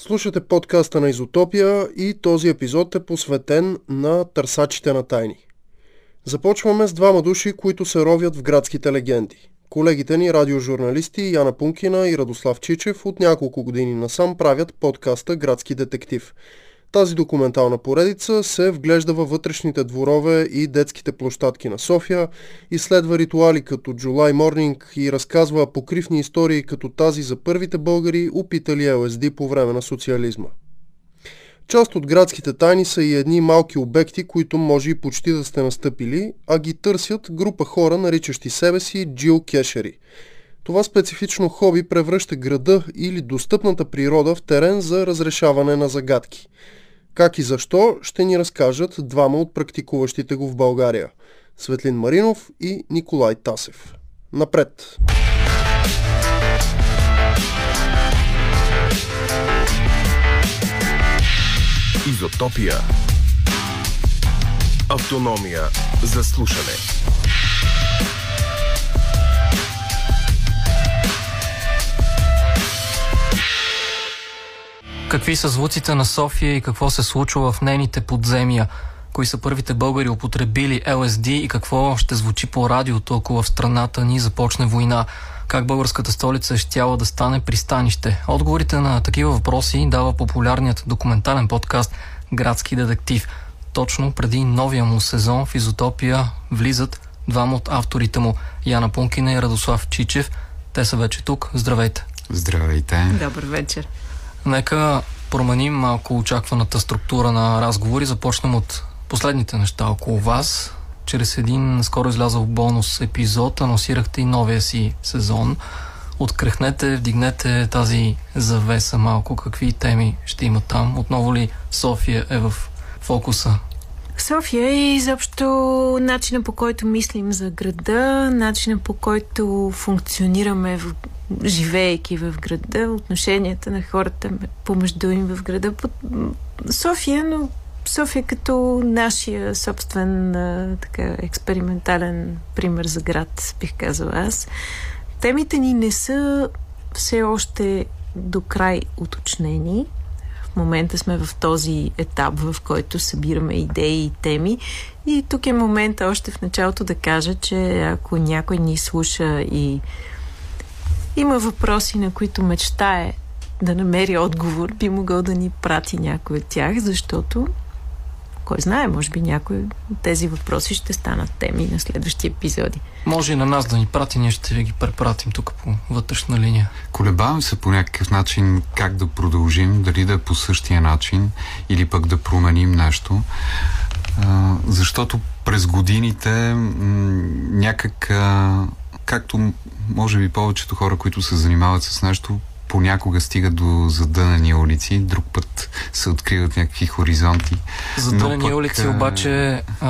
Слушате подкаста на Изотопия и този епизод е посветен на търсачите на тайни. Започваме с двама души, които се ровят в градските легенди. Колегите ни радиожурналисти Яна Пункина и Радослав Чичев от няколко години насам правят подкаста Градски детектив – тази документална поредица се вглежда във вътрешните дворове и детските площадки на София, изследва ритуали като July Morning и разказва покривни истории като тази за първите българи, опитали ЛСД по време на социализма. Част от градските тайни са и едни малки обекти, които може и почти да сте настъпили, а ги търсят група хора, наричащи себе си Джил Кешери. Това специфично хоби превръща града или достъпната природа в терен за разрешаване на загадки – как и защо ще ни разкажат двама от практикуващите го в България – Светлин Маринов и Николай Тасев. Напред! Изотопия. Автономия за слушане. Какви са звуците на София и какво се случва в нейните подземия? Кои са първите българи употребили ЛСД и какво ще звучи по радиото, ако в страната ни започне война? Как българската столица е щяла да стане пристанище? Отговорите на такива въпроси дава популярният документален подкаст Градски детектив. Точно преди новия му сезон в Изотопия влизат двама от авторите му Яна Пункина и Радослав Чичев. Те са вече тук. Здравейте! Здравейте! Добър вечер! Нека променим малко очакваната структура на разговори. Започнем от последните неща около вас. Чрез един скоро излязъл бонус епизод анонсирахте и новия си сезон. Открехнете, вдигнете тази завеса малко. Какви теми ще има там? Отново ли София е в фокуса София и изобщо начина по който мислим за града, начина по който функционираме, в, живеейки в града, отношенията на хората помежду им в града. София, но София като нашия собствен така, експериментален пример за град, бих казала аз. Темите ни не са все още до край уточнени момента сме в този етап, в който събираме идеи и теми. И тук е момента още в началото да кажа, че ако някой ни слуша и има въпроси, на които мечтае да намери отговор, би могъл да ни прати някой от тях, защото кой знае, може би някои от тези въпроси ще станат теми на следващи епизоди. Може и на нас да ни прати, ние ще ви ги препратим тук по вътрешна линия. Колебавам се по някакъв начин как да продължим, дали да е по същия начин или пък да променим нещо. А, защото през годините м- някак, а, както може би повечето хора, които се занимават с нещо, понякога стига до задънени улици, друг път се откриват някакви хоризонти. Задънени пък, улици обаче а,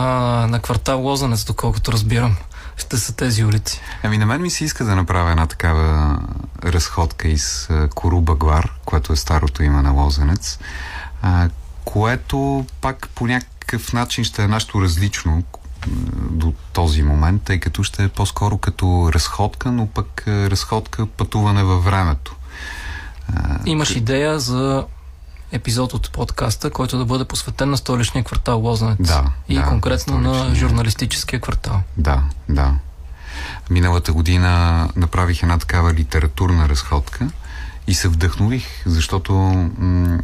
на квартал Лозанец, доколкото разбирам ще са тези улици? Ами на мен ми се иска да направя една такава разходка из Коруба Глар, което е старото име на Лозенец, а, което пак по някакъв начин ще е нещо различно до този момент, тъй като ще е по-скоро като разходка, но пък разходка пътуване във времето. Имаш идея за епизод от подкаста, който да бъде посветен на столичния квартал Лозанец. Да. И да, конкретно на журналистическия квартал. Да, да. Миналата година направих една такава литературна разходка и се вдъхнових, защото м-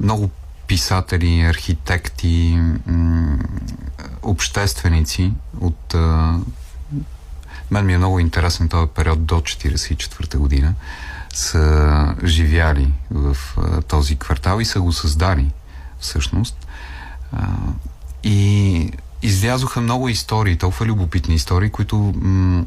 много писатели, архитекти, м- общественици от... А, мен ми е много интересен този период до 1944 година са живяли в а, този квартал и са го създали всъщност. А, и излязоха много истории, толкова любопитни истории, които м-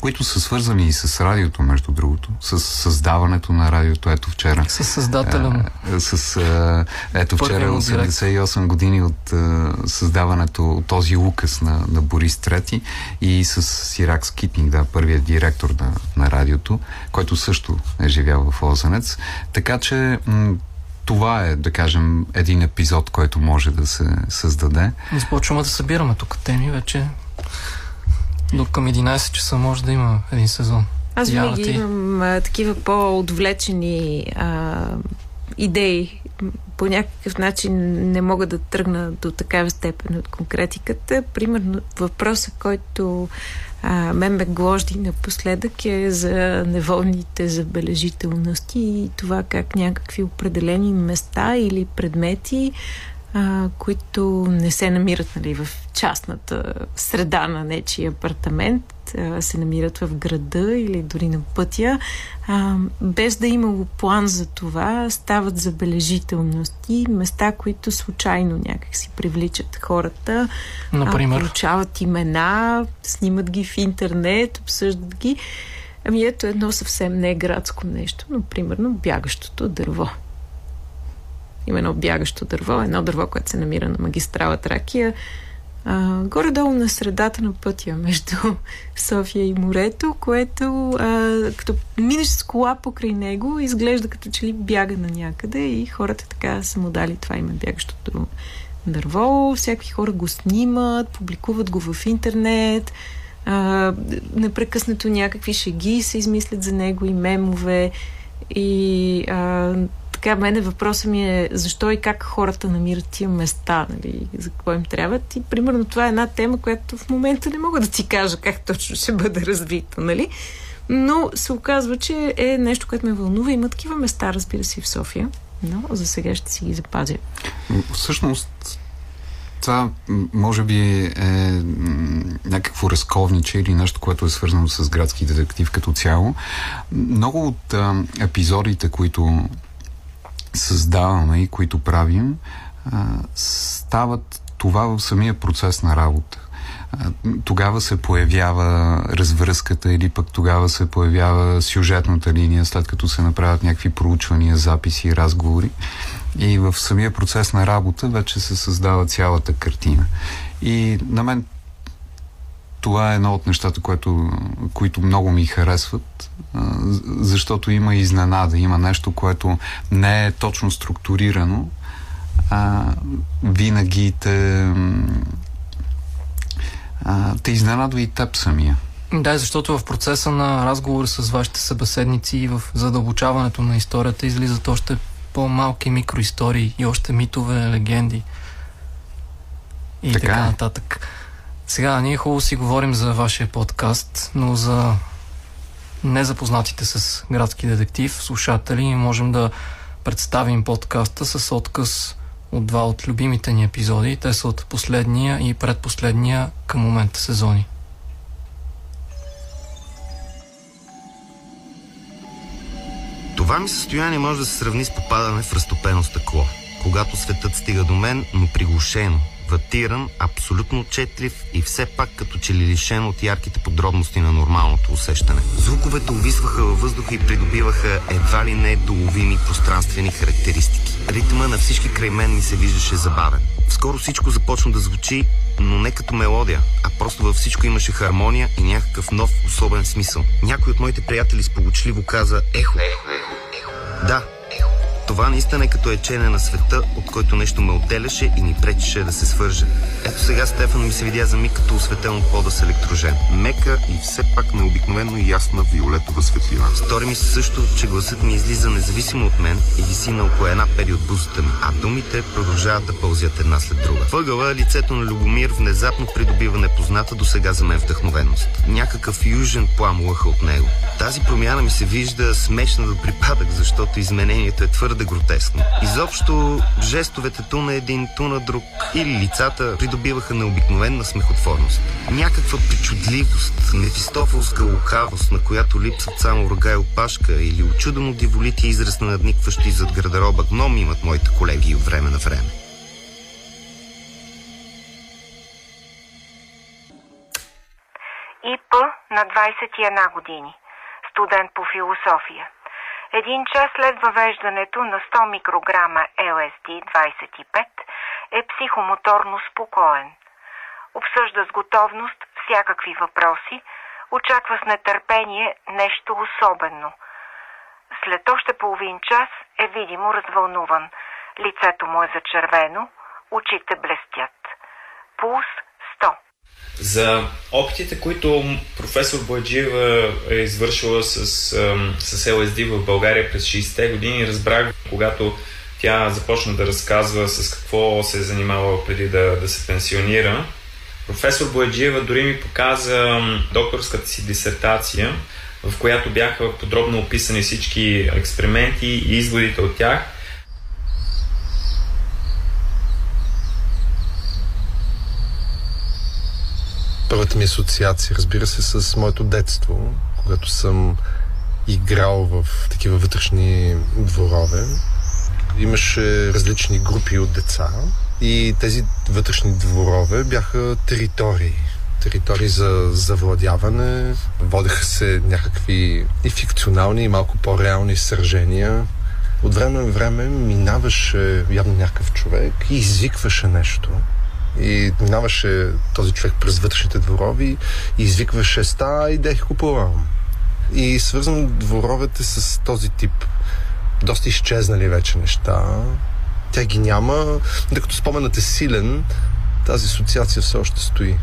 които са свързани и с радиото, между другото, с създаването на радиото. Ето вчера. С създателя му. С, а, ето вчера 88 години от а, създаването, този указ на, на Борис Трети и с Сирак Скипинг, да, първият директор на, на радиото, който също е живял в Лозенец. Така че м- това е, да кажем, един епизод, който може да се създаде. Започваме да събираме тук теми вече. До към 11 часа може да има един сезон. Аз винаги имам а, такива по-отвлечени а, идеи. По някакъв начин не мога да тръгна до такава степен от конкретиката. Примерно въпросът, който а, мен ме гложди напоследък е за неволните забележителности и това как някакви определени места или предмети а, които не се намират нали, в частната среда на нечи апартамент, а, се намират в града или дори на пътя, а, без да е имало план за това, стават забележителности, места, които случайно някак си привличат хората. Например? А, получават имена, снимат ги в интернет, обсъждат ги. Ами ето едно съвсем не градско нещо, но примерно бягащото дърво. Има едно бягащо дърво, едно дърво, което се намира на магистрала Тракия, а, горе-долу на средата на пътя между София и морето, което а, като минеш с кола покрай него, изглежда като че ли бяга на някъде и хората така са му дали това име бягащото дърво. Всякакви хора го снимат, публикуват го в интернет, а, непрекъснато някакви шеги се измислят за него и мемове. И а, така, мене въпросът ми е защо и как хората намират тия места, нали, за какво им трябват. И примерно това е една тема, която в момента не мога да ти кажа как точно ще бъде развита, нали? Но се оказва, че е нещо, което ме вълнува. Има такива места, разбира се, в София, но за сега ще си ги запазя. Всъщност, това може би е някакво разковниче или нещо, което е свързано с градски детектив като цяло. Много от а, епизодите, които създаваме и които правим, стават това в самия процес на работа. Тогава се появява развръзката или пък тогава се появява сюжетната линия, след като се направят някакви проучвания, записи и разговори. И в самия процес на работа вече се създава цялата картина. И на мен това е едно от нещата, което, които много ми харесват, защото има изненада, има нещо, което не е точно структурирано, а винаги те, а, те изненадва и теб самия. Да, защото в процеса на разговор с вашите събеседници и в задълбочаването на историята излизат още по-малки микроистории и още митове, легенди и така, така нататък. Сега, ние хубаво си говорим за вашия подкаст, но за незапознатите с градски детектив, слушатели, можем да представим подкаста с отказ от два от любимите ни епизоди. Те са от последния и предпоследния към момента сезони. Това ми състояние може да се сравни с попадане в разтопено стъкло. Когато светът стига до мен, но приглушено, ватиран, абсолютно отчетлив и все пак като че ли лишен от ярките подробности на нормалното усещане. Звуковете увисваха във въздуха и придобиваха едва ли не доловими пространствени характеристики. Ритъма на всички край мен ми се виждаше забавен. Скоро всичко започна да звучи, но не като мелодия, а просто във всичко имаше хармония и някакъв нов особен смисъл. Някой от моите приятели сполучливо каза ехо. Ехо, ехо, ехо. Да, това наистина е като ечене на света, от който нещо ме отделяше и ни пречеше да се свърже. Ето сега Стефан ми се видя за миг като осветен от пода с електрожен. Мека и все пак необикновено ясна виолетова светлина. Стори ми се също, че гласът ми излиза независимо от мен и виси на около една пери от бузата ми, а думите продължават да пълзят една след друга. Въгъла лицето на Любомир внезапно придобива непозната до сега за мен вдъхновеност. Някакъв южен плам лъха от него. Тази промяна ми се вижда смешна до припадък, защото изменението е твърде гротескно. Изобщо жестовете ту на един, ту на друг или лицата придобиваха необикновена смехотворност. Някаква причудливост, мефистофолска лукавост, на която липсват само рога и опашка или очудено диволити израз на надникващи зад градероба гном имат моите колеги от време на време. ИП на 21 години студент по философия. Един час след въвеждането на 100 микрограма LSD-25 е психомоторно спокоен. Обсъжда с готовност всякакви въпроси, очаква с нетърпение нещо особено. След още половин час е видимо развълнуван. Лицето му е зачервено, очите блестят. Пулс 100. За опитите, които професор Бояджиева е извършила с, с ЛСД в България през 60-те години, разбрах, когато тя започна да разказва с какво се е занимавала преди да, да се пенсионира. Професор Бояджиева дори ми показа докторската си дисертация, в която бяха подробно описани всички експерименти и изводите от тях. Първата ми асоциация, разбира се, с моето детство, когато съм играл в такива вътрешни дворове. Имаше различни групи от деца и тези вътрешни дворове бяха територии. Територии за завладяване. Водеха се някакви и фикционални, и малко по-реални сражения. От време на време минаваше явно някакъв човек и извикваше нещо. И минаваше този човек през вътрешните дворови и извикваше ста и дех купувам. И свързвам дворовете с този тип доста изчезнали вече неща. Тя ги няма. Докато споменът е силен, тази асоциация все още стои.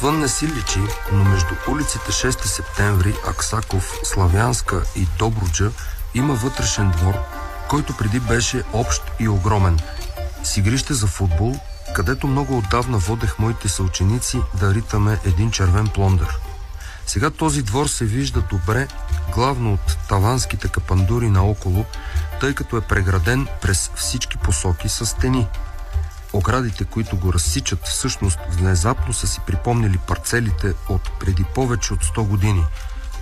Отвън не си личи, но между улиците 6 септември, Аксаков, Славянска и Добруджа има вътрешен двор, който преди беше общ и огромен. С игрище за футбол, където много отдавна водех моите съученици да ритаме един червен плондър. Сега този двор се вижда добре, главно от таванските капандури наоколо, тъй като е преграден през всички посоки с стени. Оградите, които го разсичат, всъщност внезапно са си припомнили парцелите от преди повече от 100 години,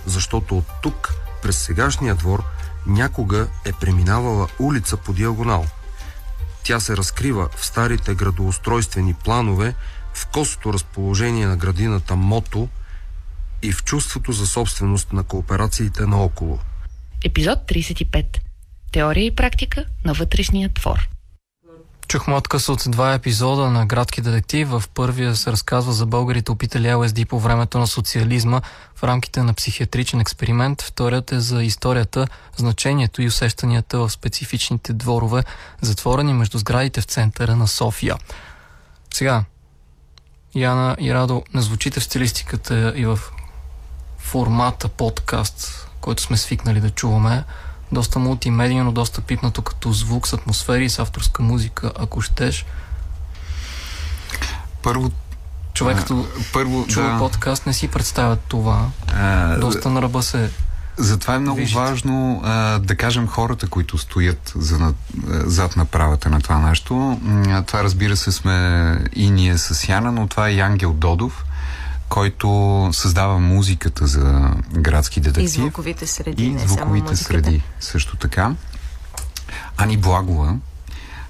защото от тук, през сегашния двор, някога е преминавала улица по диагонал – тя се разкрива в старите градоустройствени планове, в косото разположение на градината Мото и в чувството за собственост на кооперациите наоколо. Епизод 35. Теория и практика на вътрешния твор. Чухме отказ от два епизода на Градски детектив. В първия се разказва за българите опитали ЛСД по времето на социализма в рамките на психиатричен експеримент. Вторият е за историята, значението и усещанията в специфичните дворове, затворени между сградите в центъра на София. Сега, Яна и Радо, не звучите в стилистиката и в формата подкаст, който сме свикнали да чуваме доста мултимедийно, доста пипнато като звук с атмосфери, с авторска музика, ако щеш. Първо, човек като първо, чува да. подкаст не си представя това. А, доста на ръба се затова е много виждате. важно а, да кажем хората, които стоят за, зад направата на това нещо. Това разбира се сме и ние с Яна, но това е и Ангел Додов, който създава музиката за градски детектив. И звуковите среди, и не звуковите само среди също така. Ани Благова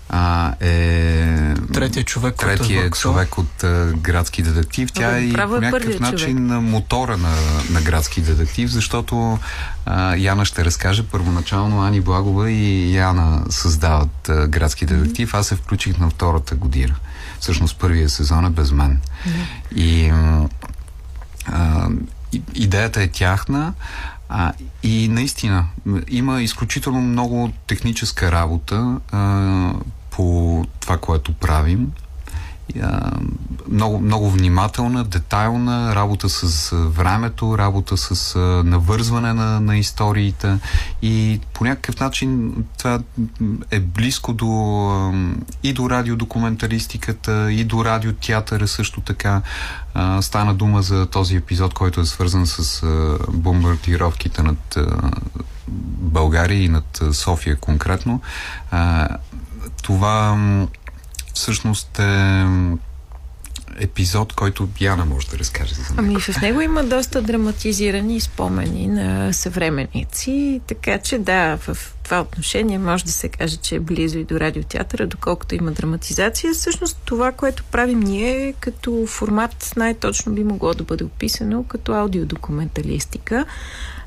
а, е... Третия човек, третия е човек от а, градски детектив. Тя е и по е някакъв начин човек. мотора на, на градски детектив, защото а, Яна ще разкаже първоначално Ани Благова и Яна създават а, градски детектив. Аз се включих на втората година. Всъщност първия сезон е без мен. И а, идеята е тяхна. А, и наистина, има изключително много техническа работа а, по това, което правим много, много внимателна, детайлна работа с времето, работа с навързване на, на историите и по някакъв начин това е близко до и до радиодокументалистиката, и до радиотеатъра също така. Стана дума за този епизод, който е свързан с бомбардировките над България и над София конкретно. Това всъщност е епизод, който Яна може да разкаже за него. Ами в него има доста драматизирани спомени на съвременници, така че да, в това отношение може да се каже, че е близо и до радиотеатъра, доколкото има драматизация. Всъщност това, което правим ние като формат най-точно би могло да бъде описано като аудиодокументалистика.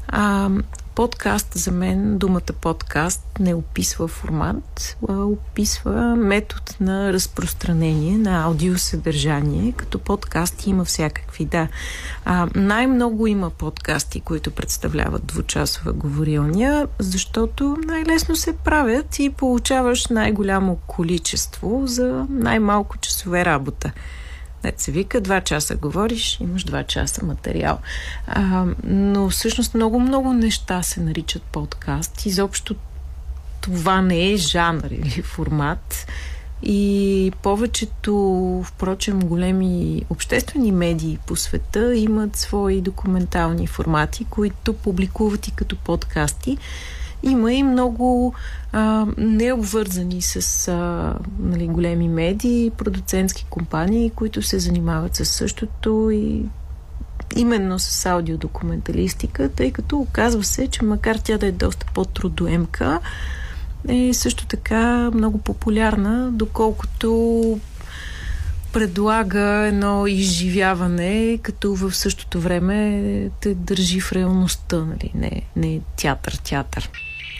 А, подкаст за мен, думата подкаст не описва формат, а описва метод на разпространение на аудиосъдържание, като подкасти има всякакви, да. А, най-много има подкасти, които представляват двучасова говорилня, защото най-лесно се правят и получаваш най-голямо количество за най-малко часове работа. Не се вика, два часа говориш, имаш два часа материал. А, но всъщност много-много неща се наричат подкаст. Изобщо това не е жанр или формат. И повечето, впрочем, големи обществени медии по света имат свои документални формати, които публикуват и като подкасти. Има и много а, необвързани с а, нали, големи медии, продуцентски компании, които се занимават с същото и именно с аудиодокументалистика, тъй като оказва се, че макар тя да е доста по-трудоемка, е също така много популярна, доколкото предлага едно изживяване, като в същото време те държи в реалността, нали? не, не театър, театър.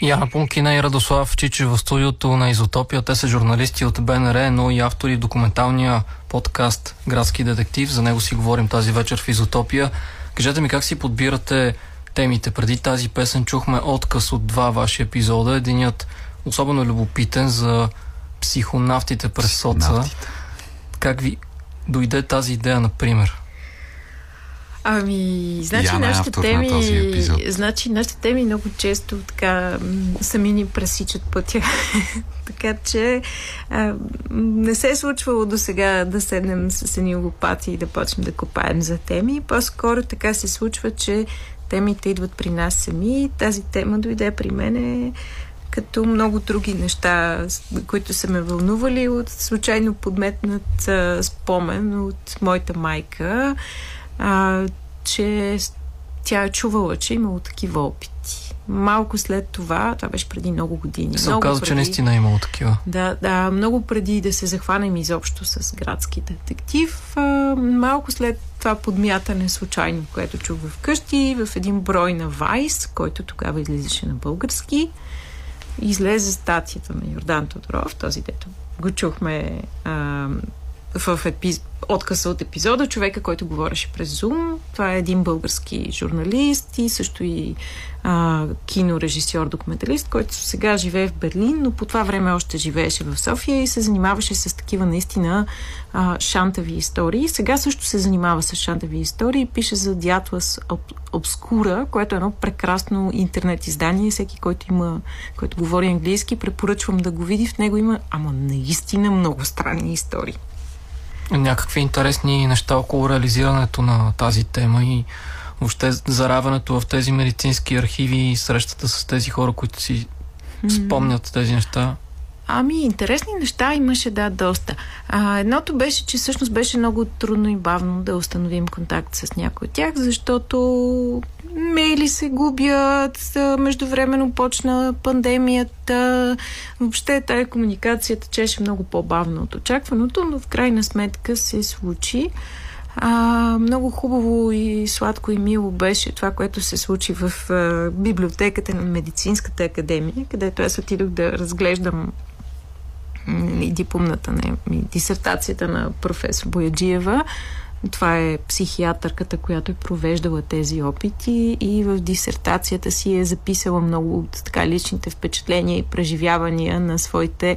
Яна Пункина и Радослав Чичи в студиото на Изотопия. Те са журналисти от БНР, но и автори в документалния подкаст Градски детектив. За него си говорим тази вечер в Изотопия. Кажете ми как си подбирате темите. Преди тази песен чухме отказ от два ваши епизода. Единият особено любопитен за психонавтите през соца. Как ви дойде тази идея, например? Ами, значи Яна е нашите на теми, този епизод. значи нашите теми много често така сами ни пресичат пътя. така че а, не се е случвало до сега да седнем с едни лопати и да почнем да копаем за теми. По-скоро така се случва, че темите идват при нас сами. Тази тема дойде при мене като много други неща, които са ме вълнували от случайно подметнат а, спомен от моята майка, а, че тя е чувала, че е имало такива опити. Малко след това, това беше преди много години. Се оказа, че наистина е имало такива. да, да, много преди да се захванем изобщо с градски детектив, а, малко след това подмятане случайно, което чух вкъщи, в един брой на Вайс, който тогава излизаше на български, излезе статията на Йордан Тодоров, този дето го чухме а, в епиз... откъса от епизода, човека, който говореше през Zoom. Това е един български журналист и също и а, кинорежисьор, документалист, който сега живее в Берлин, но по това време още живееше в София и се занимаваше с такива наистина а, шантави истории. Сега също се занимава с шантави истории, пише за Дятлас Обскура, което е едно прекрасно интернет издание. Всеки, който има, който говори английски, препоръчвам да го види. В него има, ама наистина много странни истории. Някакви интересни неща около реализирането на тази тема и въобще заравянето в тези медицински архиви и срещата с тези хора, които си спомнят тези неща. Ами, интересни неща имаше, да, доста. А, едното беше, че всъщност беше много трудно и бавно да установим контакт с някой от тях, защото мейли се губят, междувременно почна пандемията, въобще тая комуникация течеше много по-бавно от очакваното, но в крайна сметка се случи. А, много хубаво и сладко и мило беше това, което се случи в а, библиотеката на Медицинската академия, където аз отидох да разглеждам нали, дипломната не, дисертацията на професор Бояджиева. Това е психиатърката, която е провеждала тези опити и в дисертацията си е записала много от така личните впечатления и преживявания на своите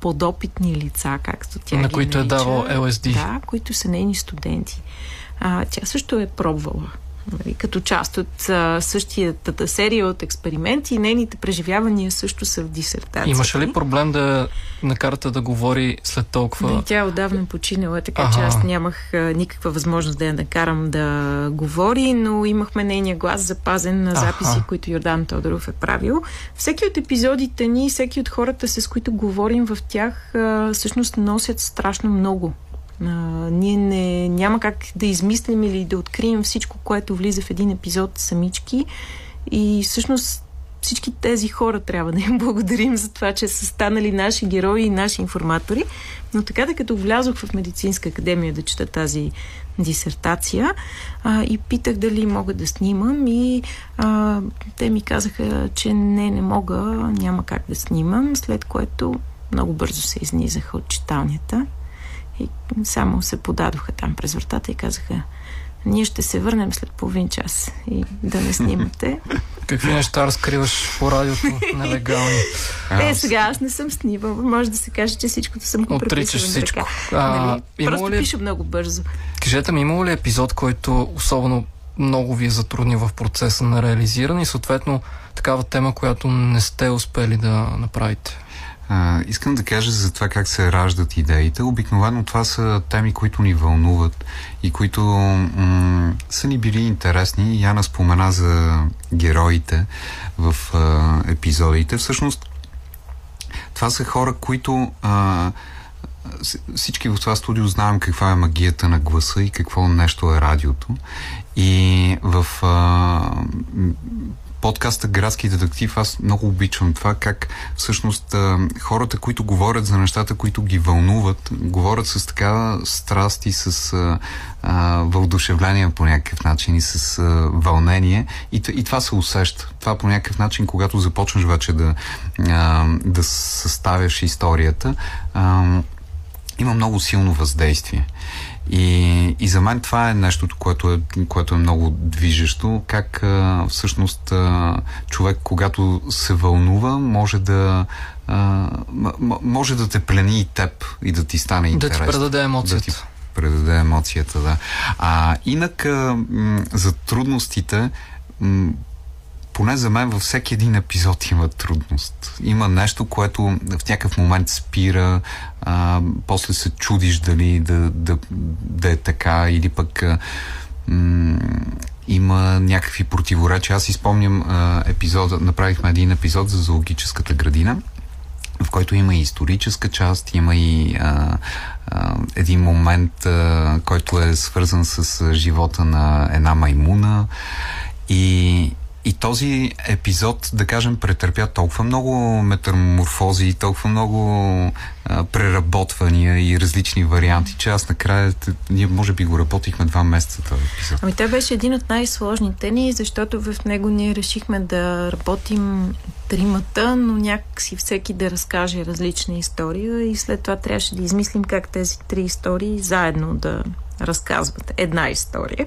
подопитни лица, както тя На ги които е нарича. давал LSD. Да, които са нейни студенти. А, тя също е пробвала нали, като част от а, същията серия от експерименти. Нейните преживявания също са в дисертацията. Имаше ли проблем да накарате да говори след толкова... Не, тя отдавна починала, така Аха. че аз нямах а, никаква възможност да я накарам да говори, но имахме нейния глас запазен на записи, Аха. които Йордан Тодоров е правил. Всеки от епизодите ни, всеки от хората, с които говорим в тях, а, всъщност носят страшно много. А, ние не, няма как да измислим или да открием всичко, което влиза в един епизод самички. И всъщност всички тези хора трябва да им благодарим за това, че са станали наши герои и наши информатори. Но така да като влязох в медицинска академия да чета тази дисертация а, и питах дали мога да снимам и а, те ми казаха, че не, не мога, няма как да снимам, след което много бързо се изнизаха от читалнята и само се подадоха там през вратата и казаха ние ще се върнем след половин час и да не снимате. Какви неща разкриваш по радиото нелегални? Е, сега аз не съм снимал. Може да се каже, че всичкото съм го Отричаш всичко. А, нали? Просто ли... пиша много бързо. Кажете ми, имало ли епизод, който особено много ви е затруднил в процеса на реализиране и съответно такава тема, която не сте успели да направите? А, искам да кажа за това как се раждат идеите. Обикновено това са теми, които ни вълнуват и които м- са ни били интересни. Яна спомена за героите в а, епизодите. Всъщност, това са хора, които а, всички в това студио знаем каква е магията на гласа и какво нещо е радиото. И в а, подкаста Градски детектив аз много обичам това как всъщност хората, които говорят за нещата, които ги вълнуват, говорят с така страст и с а, въодушевление по някакъв начин и с а, вълнение и, и това се усеща. Това по някакъв начин, когато започнеш вече да, а, да съставяш историята, а, има много силно въздействие. И, и за мен това е нещото, което е, което е много движещо, как а, всъщност а, човек, когато се вълнува, може да а, може да те плени и теб и да ти стане интересно. Да ти предаде емоцията. Да ти предаде емоцията, да. А, инак а, за трудностите поне за мен във всеки един епизод има трудност. Има нещо, което в някакъв момент спира, а, после се чудиш дали да, да, да е така или пък а, м- има някакви противоречия. Аз а, епизода, направихме един епизод за зоологическата градина, в който има и историческа част, има и а, а, един момент, а, който е свързан с живота на една маймуна. И, и този епизод, да кажем, претърпя толкова много метаморфози, толкова много а, преработвания и различни варианти, че аз накрая, ние може би го работихме два месеца този епизод. Ами той беше един от най-сложните ни, защото в него ние решихме да работим тримата, но някакси всеки да разкаже различна история и след това трябваше да измислим как тези три истории заедно да разказват една история.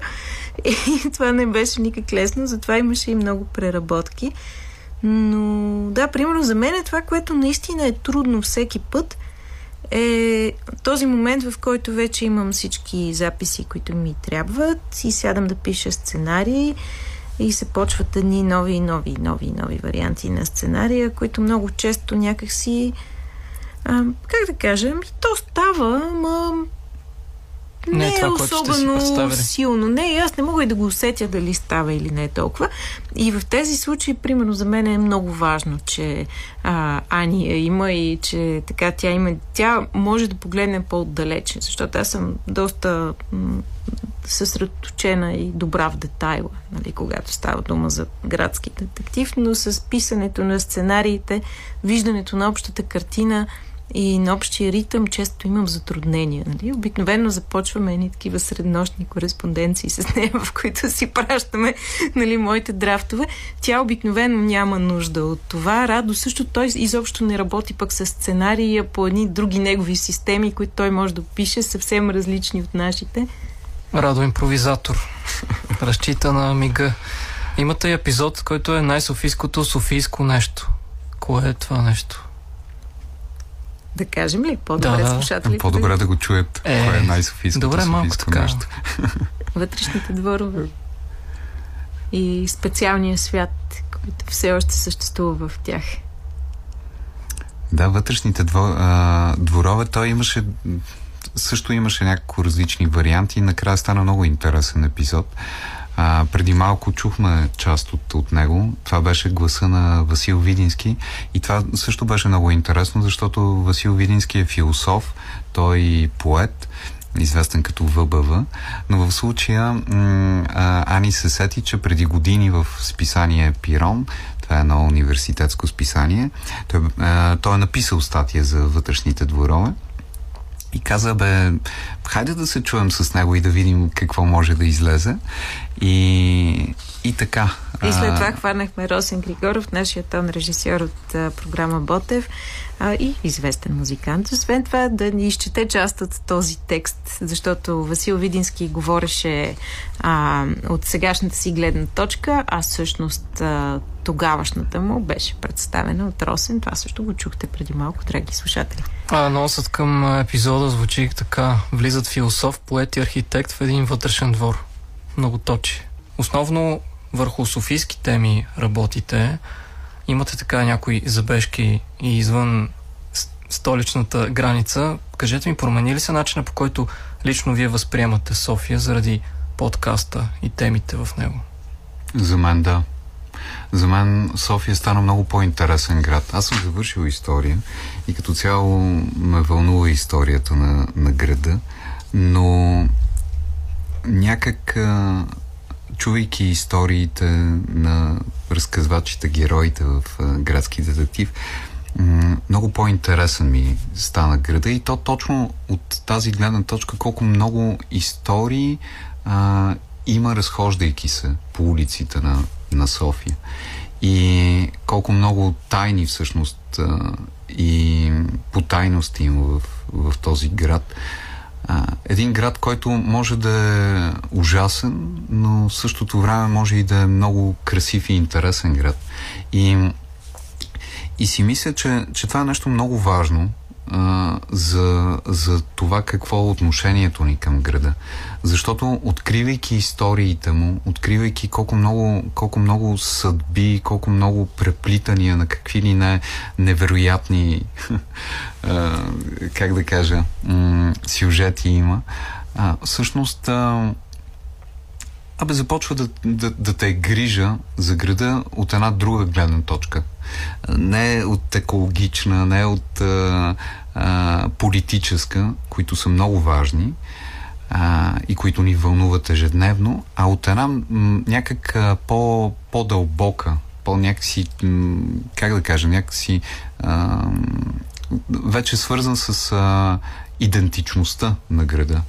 И това не беше никак лесно, затова имаше и много преработки. Но да, примерно за мен е това, което наистина е трудно всеки път, е този момент, в който вече имам всички записи, които ми трябват и сядам да пиша сценарии и се почват едни нови, нови, нови, нови варианти на сценария, които много често някакси а, как да кажа, ми то става, ама не, не е това, особено силно. Не, аз не мога и да го усетя дали става или не е толкова. И в тези случаи, примерно, за мен е много важно, че а, Ани я има и че така тя има. Тя може да погледне по-отдалече, защото аз съм доста м- съсредоточена и добра в детайла, нали, когато става дума за градски детектив, но с писането на сценариите, виждането на общата картина – и на общия ритъм често имам затруднения. Нали? Обикновено започваме едни такива среднощни кореспонденции с нея, в които си пращаме нали, моите драфтове. Тя обикновено няма нужда от това. Радо също той изобщо не работи пък с сценария по едни други негови системи, които той може да пише, съвсем различни от нашите. Радо импровизатор. Разчита на мига. Имате епизод, който е най-софийското софийско нещо. Кое е това нещо? Да кажем ли? По-добре да, слушателите. По-добре да го чуят. Е, кое е най-софийското добре, малко така. нещо. Вътрешните дворове. И специалния свят, който все още съществува в тях. Да, вътрешните дво, а, дворове, той имаше също имаше няколко различни варианти и накрая стана много интересен епизод. А, преди малко чухме част от, от него. Това беше гласа на Васил Видински. И това също беше много интересно, защото Васил Видински е философ, той е поет. известен като ВБВ, но в случая м- а, Ани се сети, че преди години в списание Пирон, това е едно университетско списание, той, а, той е написал статия за вътрешните дворове и каза, бе, хайде да се чуем с него и да видим какво може да излезе. И, и така. И след това хванахме Росен Григоров, нашия тон режисьор от а, програма Ботев а, и известен музикант. Освен това да ни изчете част от този текст, защото Васил Видински говореше а, от сегашната си гледна точка, а всъщност а, тогавашната му беше представена от Росен. Това също го чухте преди малко, драги слушатели. А, носът към епизода звучи така. Влизат философ, поет и архитект в един вътрешен двор. Много точи. Основно върху софийски теми работите. Имате така някои забежки и извън столичната граница. Кажете ми, промени ли се начина по който лично вие възприемате София заради подкаста и темите в него? За мен да. За мен София стана много по-интересен град. Аз съм завършил история и като цяло ме вълнува историята на, на града, но някак чувайки историите на разказвачите, героите в градски детектив, много по-интересен ми стана града и то точно от тази гледна точка колко много истории а, има разхождайки се по улиците на, на София и колко много тайни всъщност а, и потайности има в, в този град. А, един град, който може да е ужасен, но в същото време може и да е много красив и интересен град. И, и си мисля, че, че това е нещо много важно а, за, за това какво е отношението ни към града. Защото откривайки историите му, откривайки колко много, колко много съдби, колко много преплитания на какви ли не невероятни, как да кажа, сюжети има, а, всъщност а, абе започва да, да, да те грижа за града от една друга гледна точка. Не от екологична, не от а, а, политическа, които са много важни а, и които ни вълнуват ежедневно, а от една м, някак по, по-дълбока, по-някакси, м, как да кажа, някакси а, вече свързан с а, идентичността на града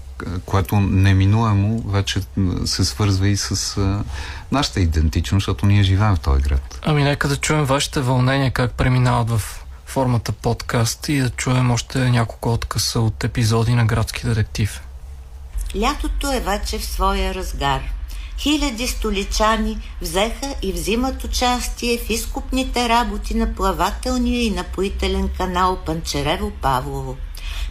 което неминуемо вече се свързва и с а, нашата идентичност, защото ние живеем в този град. Ами нека да чуем вашите вълнения, как преминават в формата подкаст и да чуем още няколко откъса от епизоди на Градски детектив. Лятото е вече в своя разгар. Хиляди столичани взеха и взимат участие в изкупните работи на плавателния и напоителен канал Панчерево-Павлово.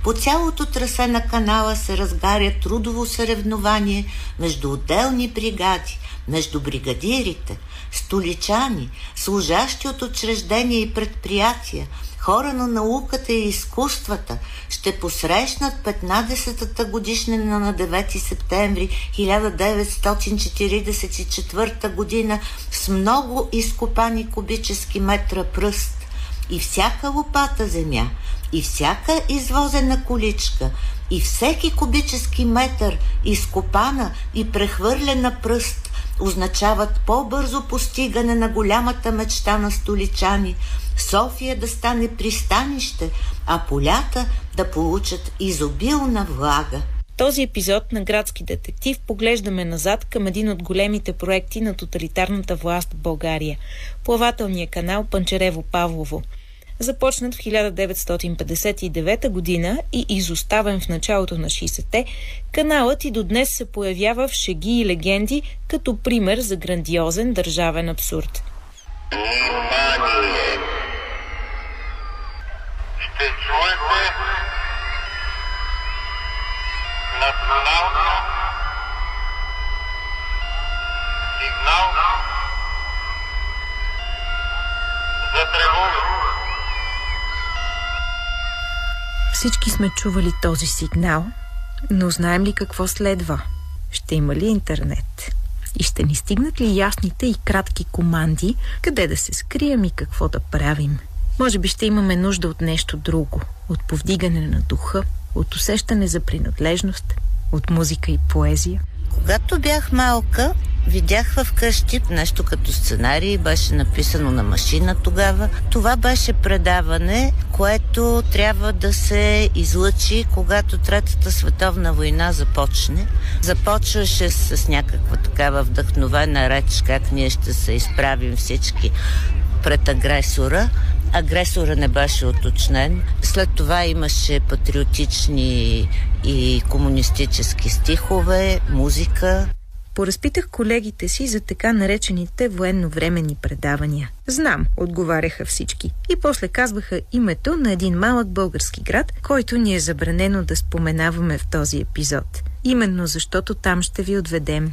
По цялото трасе на канала се разгаря трудово съревнование между отделни бригади, между бригадирите, столичани, служащи от учреждения и предприятия, хора на науката и изкуствата ще посрещнат 15-та годишнина на 9 септември 1944 година с много изкопани кубически метра пръст. И всяка лопата земя, и всяка извозена количка, и всеки кубически метър изкопана и прехвърлена пръст означават по-бързо постигане на голямата мечта на столичани София да стане пристанище, а полята да получат изобилна влага. този епизод на Градски детектив поглеждаме назад към един от големите проекти на тоталитарната власт в България – плавателния канал Панчерево-Павлово – започнат в 1959 година и изоставен в началото на 60-те, каналът и до днес се появява в шеги и легенди като пример за грандиозен държавен абсурд. Внимание! Ще чуете национална сигнал за тревога. Всички сме чували този сигнал, но знаем ли какво следва? Ще има ли интернет? И ще ни стигнат ли ясните и кратки команди, къде да се скрием и какво да правим? Може би ще имаме нужда от нещо друго, от повдигане на духа, от усещане за принадлежност. от музика и поезия? Когато бях малка, видях в къщи нещо като сценарий, беше написано на машина тогава. Това беше предаване, което трябва да се излъчи, когато Третата световна война започне. Започваше с някаква такава вдъхновена реч, как ние ще се изправим всички пред агресора. Агресора не беше уточнен. След това имаше патриотични и комунистически стихове, музика. Поразпитах колегите си за така наречените военновременни предавания. Знам, отговаряха всички. И после казваха името на един малък български град, който ни е забранено да споменаваме в този епизод. Именно защото там ще ви отведем.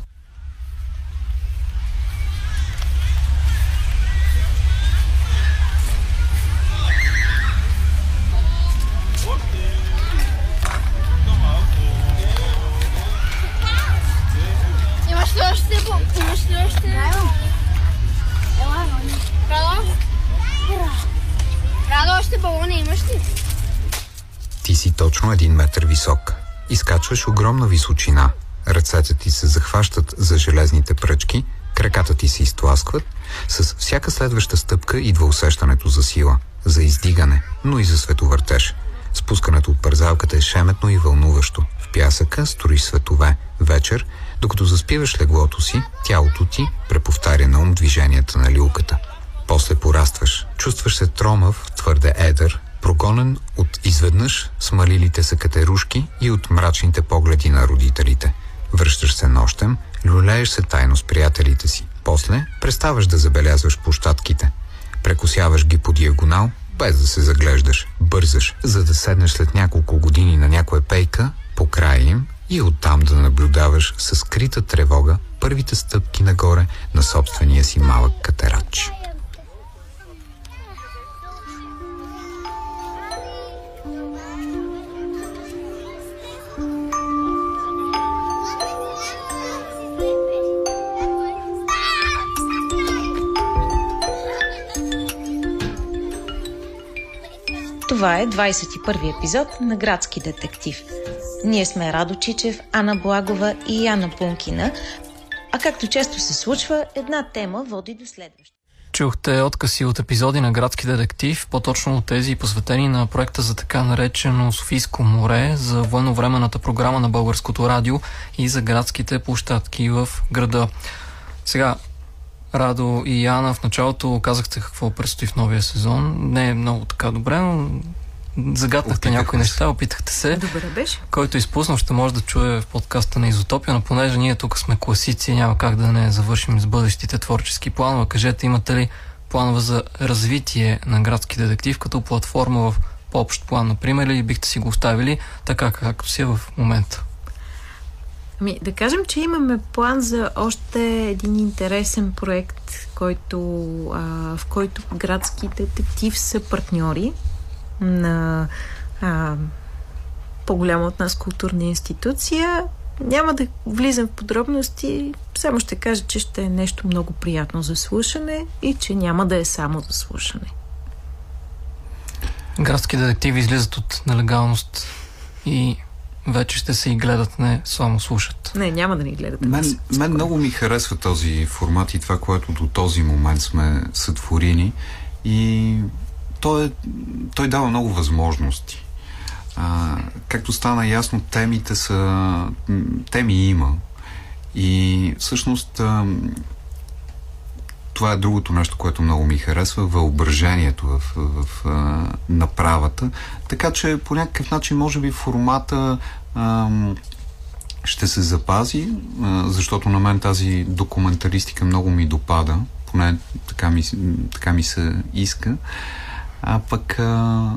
Още балони имаш ли? Ти си точно един метър висок. Изкачваш огромна височина. Ръцете ти се захващат за железните пръчки, краката ти се изтласкват. С всяка следваща стъпка идва усещането за сила, за издигане, но и за световъртеж. Спускането от парзалката е шеметно и вълнуващо. В пясъка строиш светове. Вечер, докато заспиваш леглото си, тялото ти преповтаря на ум движенията на люлката. После порастваш. Чувстваш се тромав, твърде едър, прогонен от изведнъж смалилите се катерушки и от мрачните погледи на родителите. Връщаш се нощем, люлееш се тайно с приятелите си. После преставаш да забелязваш площадките. Прекосяваш ги по диагонал, без да се заглеждаш. Бързаш, за да седнеш след няколко години на някоя пейка, по края им и оттам да наблюдаваш с скрита тревога първите стъпки нагоре на собствения си малък катерач. Това е 21-и епизод на Градски детектив. Ние сме Радо Чичев, Ана Благова и Яна Пункина, а както често се случва, една тема води до следваща. Чухте откъси от епизоди на Градски детектив, по-точно от тези посветени на проекта за така наречено Софийско море, за военновременната програма на Българското радио и за градските площадки в града. Сега, Радо и Яна, в началото казахте какво предстои в новия сезон. Не е много така добре, но загаднахте някои неща, опитахте се. Добре беше. Който изпуснал, ще може да чуе в подкаста на Изотопия, но понеже ние тук сме класици, няма как да не завършим с бъдещите творчески планове. Кажете, имате ли планове за развитие на градски детектив като платформа в по-общ план, например, или бихте си го оставили така, както си е в момента? Ами, да кажем, че имаме план за още един интересен проект, който, а, в който градски детектив са партньори на а, по-голяма от нас културна институция. Няма да влизам в подробности, само ще кажа, че ще е нещо много приятно за слушане и че няма да е само за слушане. Градски детективи излизат от нелегалност и вече ще се и гледат, не само слушат. Не, няма да ни гледат. Мен, мен много ми харесва този формат и това, което до този момент сме сътворили. И той, е, той дава много възможности. А, както стана ясно, темите са... Теми има. И всъщност а, това е другото нещо, което много ми харесва, въображението в, в, в направата. Така че по някакъв начин, може би, формата а, ще се запази, защото на мен тази документалистика много ми допада, поне така ми, така ми се иска. А пък а,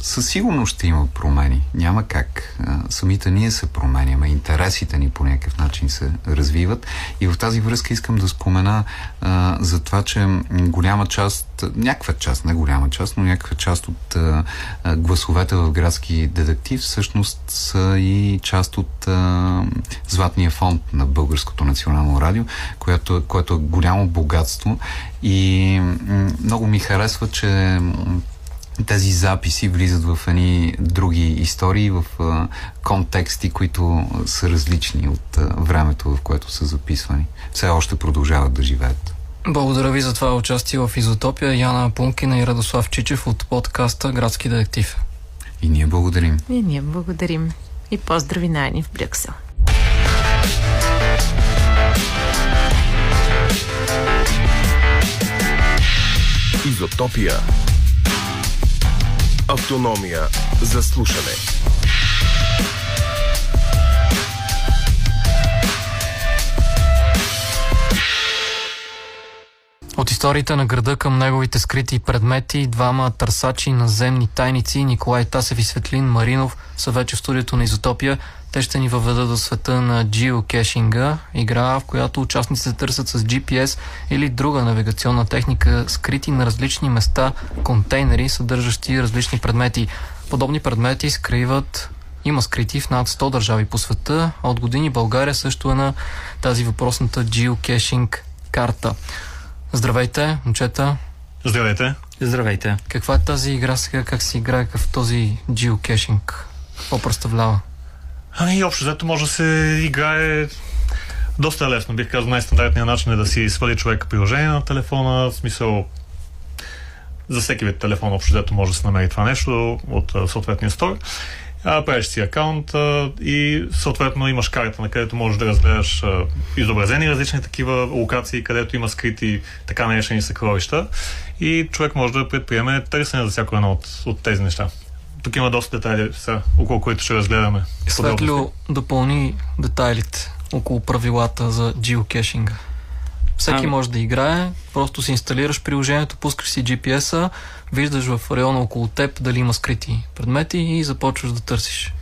със сигурност ще има промени. Няма как. Самите ние се променяме, интересите ни по някакъв начин се развиват. И в тази връзка искам да спомена а, за това, че голяма част, някаква част, не голяма част, но някаква част от а, гласовете в градски детектив всъщност са и част от а, Златния фонд на Българското национално радио, което, което е голямо богатство. И много ми харесва, че тези записи влизат в едни други истории, в а, контексти, които са различни от а, времето, в което са записвани. Все още продължават да живеят. Благодаря ви за това участие в Изотопия. Яна Пункина и Радослав Чичев от подкаста Градски детектив. И ние благодарим. И ние благодарим. И поздрави найни в Брюксел. Изотопия. Автономия за слушане. От историите на града към неговите скрити предмети, двама търсачи на земни тайници, Николай Тасев и Светлин Маринов, са вече в студиото на Изотопия. Те ще ни въведат до света на geocaching, игра, в която участниците търсят с GPS или друга навигационна техника, скрити на различни места контейнери, съдържащи различни предмети. Подобни предмети скриват има скрити в над 100 държави по света, а от години България също е на тази въпросната geocaching карта. Здравейте, момчета. Здравейте. Здравейте. Каква е тази игра сега? Как се играе в този geocaching? Какво представлява? Ами, общо взето може да се играе доста лесно. Бих казал, най-стандартният начин е да си свали човек приложение на телефона. В смисъл, за всеки вид телефон общо взето може да се намери това нещо от съответния стор. А, правиш си акаунт а, и съответно имаш карта, на където можеш да разгледаш а, изобразени различни такива локации, където има скрити така наречени съкровища и човек може да предприеме търсене за всяко едно от, от тези неща. Тук има доста детайли, са, около които ще разгледаме. Светло допълни детайлите около правилата за geocaching. Всеки а... може да играе, просто си инсталираш приложението, пускаш си GPS-а, виждаш в района около теб дали има скрити предмети и започваш да търсиш.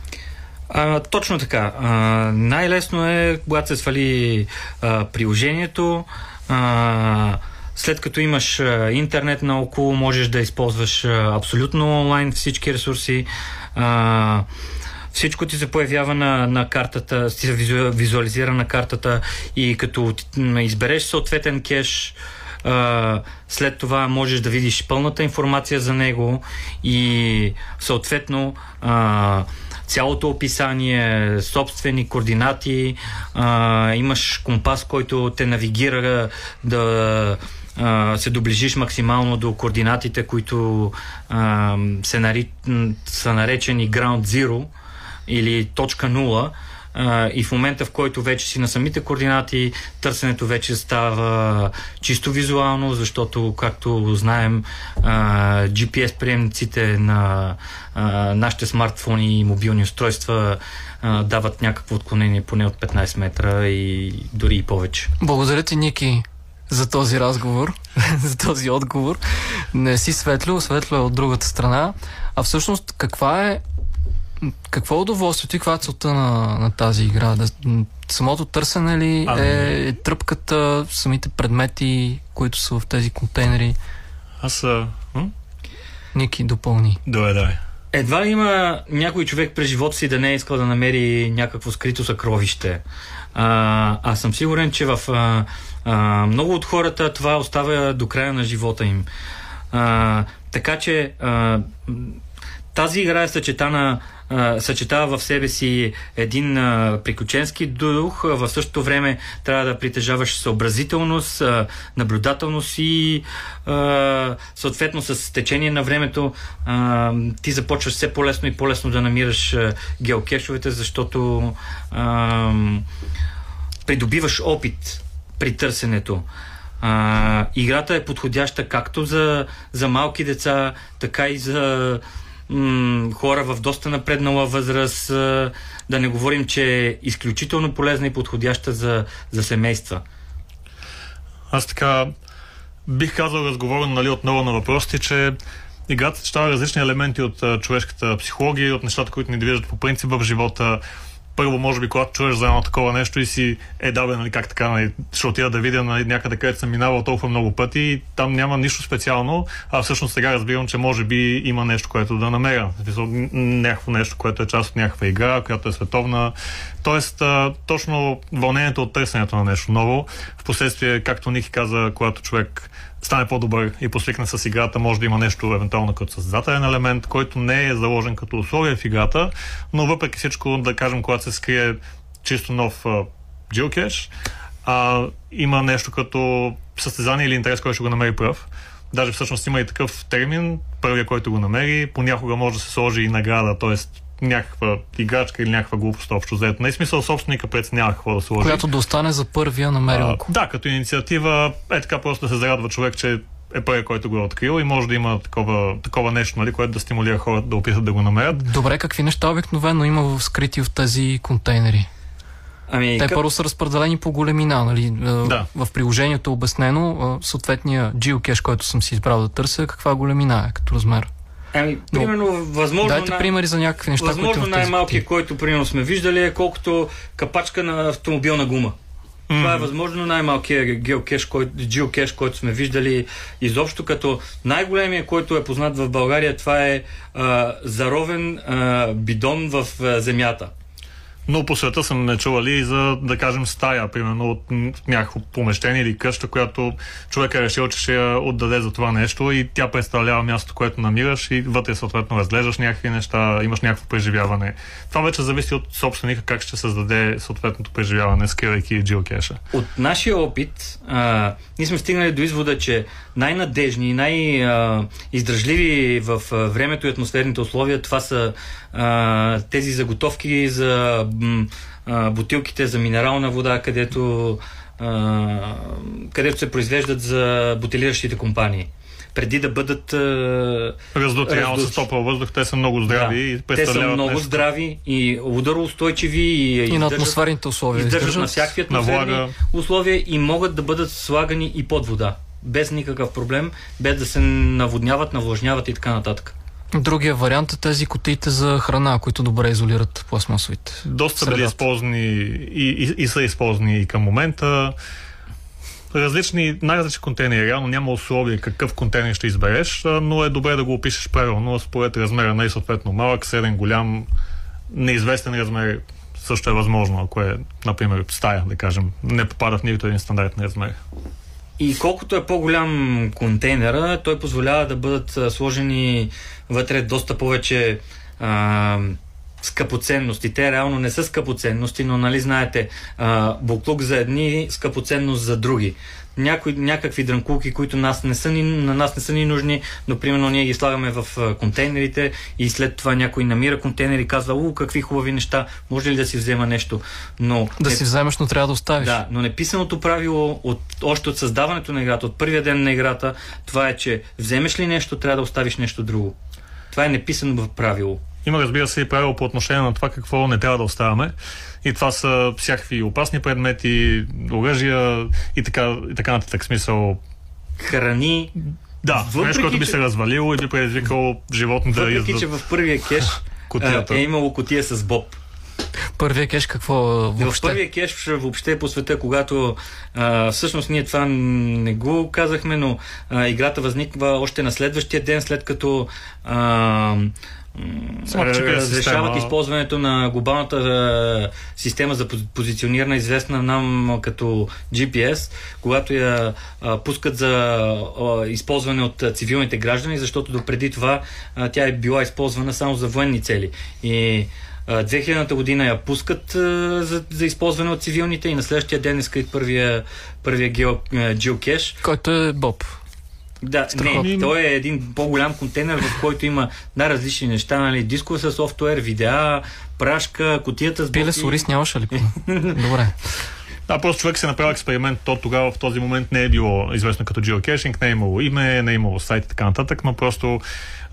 А, точно така. А, най-лесно е, когато се свали а, приложението, а, след като имаш интернет наоколо, можеш да използваш абсолютно онлайн всички ресурси. Всичко ти се появява на, на картата, ти се визуализира на картата и като избереш съответен кеш, след това можеш да видиш пълната информация за него и съответно цялото описание, собствени координати, имаш компас, който те навигира да се доближиш максимално до координатите, които а, се нари... са наречени Ground Zero или точка нула а, и в момента, в който вече си на самите координати, търсенето вече става чисто визуално, защото, както знаем, GPS приемниците на нашите смартфони и мобилни устройства дават някакво отклонение поне от 15 метра и дори и повече. Благодаря ти, Ники за този разговор, за този отговор. Не си светло, светло е от другата страна. А всъщност каква е какво е удоволствието и каква е целта на, на тази игра? Да, самото търсене ли а, е тръпката, самите предмети, които са в тези контейнери? Аз... А... Ники, допълни. Добре, давай. Едва ли има някой човек през живота си да не е искал да намери някакво скрито съкровище. А, аз съм сигурен, че в а, а, много от хората това оставя до края на живота им. А, така че а, тази игра е съчетана съчетава в себе си един а, приключенски дух, а, в същото време трябва да притежаваш съобразителност, а, наблюдателност и съответно с течение на времето ти започваш все по-лесно и по-лесно да намираш геокешовете, защото придобиваш опит при търсенето. А, играта е подходяща както за, за малки деца, така и за м- хора в доста напреднала възраст, да не говорим, че е изключително полезна и подходяща за, за семейства. Аз така бих казал, разговорен нали, отново на въпросите, че играта съчетава различни елементи от а, човешката психология, от нещата, които ни движат по принцип в живота, първо, може би, когато чуеш за едно такова нещо и си е да, бе, нали, как така, нали, ще отида да видя нали, някъде, където съм минавал толкова много пъти и там няма нищо специално, а всъщност сега разбирам, че може би има нещо, което да намеря. Някакво нещо, което е част от някаква игра, която е световна, Тоест, а, точно вълнението от търсенето на нещо ново, в последствие, както Ники каза, когато човек стане по-добър и посвикне с играта, може да има нещо евентуално като създателен елемент, който не е заложен като условие в играта, но въпреки всичко, да кажем, когато се скрие чисто нов джилкеш, има нещо като състезание или интерес, който ще го намери пръв. Даже всъщност има и такъв термин, първия, който го намери, понякога може да се сложи и награда, т.е. някаква играчка или някаква глупост общо взето. Не е смисъл собственика преценява какво да сложи. Която да остане за първия намерил. да, като инициатива е така просто да се зарадва човек, че е първият, който го е открил и може да има такова, такова нещо, нали, което да стимулира хората да опитат да го намерят. Добре, какви неща обикновено има в скрити в тези контейнери? Ами, Те къп... първо са разпределени по големина. Нали? Да. В приложението е обяснено съответния geocache, който съм си избрал да търся, каква големина е като размер. Ами, примерно, Но, възможно. Дайте най- примери за някакви неща, Възможно най-малкият, който примерно сме виждали, е колкото капачка на автомобилна гума. Mm-hmm. Това е възможно най-малкият геокеш, който, който сме виждали изобщо, като най-големия, който е познат в България, това е а, заровен а, бидон в а, земята но по света съм не чували и за, да кажем, стая, примерно от някакво помещение или къща, която човек е решил, че ще я отдаде за това нещо и тя представлява мястото, което намираш и вътре съответно разглеждаш някакви неща, имаш някакво преживяване. Това вече зависи от собственика как ще създаде съответното преживяване, скривайки джилкеша. От нашия опит, а, ние сме стигнали до извода, че най-надежни и най-издръжливи в времето и атмосферните условия, това са а, тези заготовки за а, бутилките за минерална вода, където, а, където се произвеждат за бутилиращите компании преди да бъдат раздути. Реално с топъл въздух, те са много здрави да. и Те са много нещо. здрави и удароустойчиви и, и на атмосферните условия. Издържат на всякакви атмосферни условия и могат да бъдат слагани и под вода. Без никакъв проблем, без да се наводняват, навлажняват и така нататък. Другия вариант е тези кутиите за храна, които добре изолират пластмасовите. Доста са били използвани и, и, и са използвани и към момента. Различни, най-различни контейнери. Реално няма условия какъв контейнер ще избереш, но е добре да го опишеш правилно, според размера на и съответно малък, среден, голям, неизвестен размер също е възможно, ако е, например, стая, да кажем, не попада в нито един стандартен размер. И колкото е по-голям контейнера, той позволява да бъдат сложени вътре доста повече а, скъпоценности. Те реално не са скъпоценности, но нали знаете, а, буклук за едни, скъпоценност за други някои, някакви дрънкулки, които нас не са ни, на нас не са ни нужни, но примерно ние ги слагаме в контейнерите и след това някой намира контейнер и казва, у, какви хубави неща, може ли да си взема нещо? Но, да не... си вземеш, но трябва да оставиш. Да, но неписаното правило от, още от създаването на играта, от първия ден на играта, това е, че вземеш ли нещо, трябва да оставиш нещо друго. Това е неписано правило. Има, разбира се, и правило по отношение на това какво не трябва да оставяме. И това са всякакви опасни предмети, оръжия и така, и така нататък. Смисъл. Храни. Да, въпреки, нещо, което би се развалило и би предизвикало животни да Въпреки, че в първия кеш е имало котия с боб. Първия кеш какво въобще? В първия кеш въобще по света, когато а, всъщност ние това не го казахме, но а, играта възниква още на следващия ден, след като а, разрешават използването на глобалната система за позициониране, известна нам като GPS, когато я пускат за използване от цивилните граждани, защото допреди това тя е била използвана само за военни цели. И 2000-та година я пускат за, за използване от цивилните и на следващия ден е скрит първия, първия гео, geocache. Който е Боб. Да, не, той е един по-голям контейнер, в който има най-различни неща, нали, дискове с софтуер, видеа, прашка, котията с Пиле с ориз нямаше ли? Добре. Да, просто човек се направил експеримент, то тогава в този момент не е било известно като geocaching, не е имало име, не е имало сайт и така нататък, но просто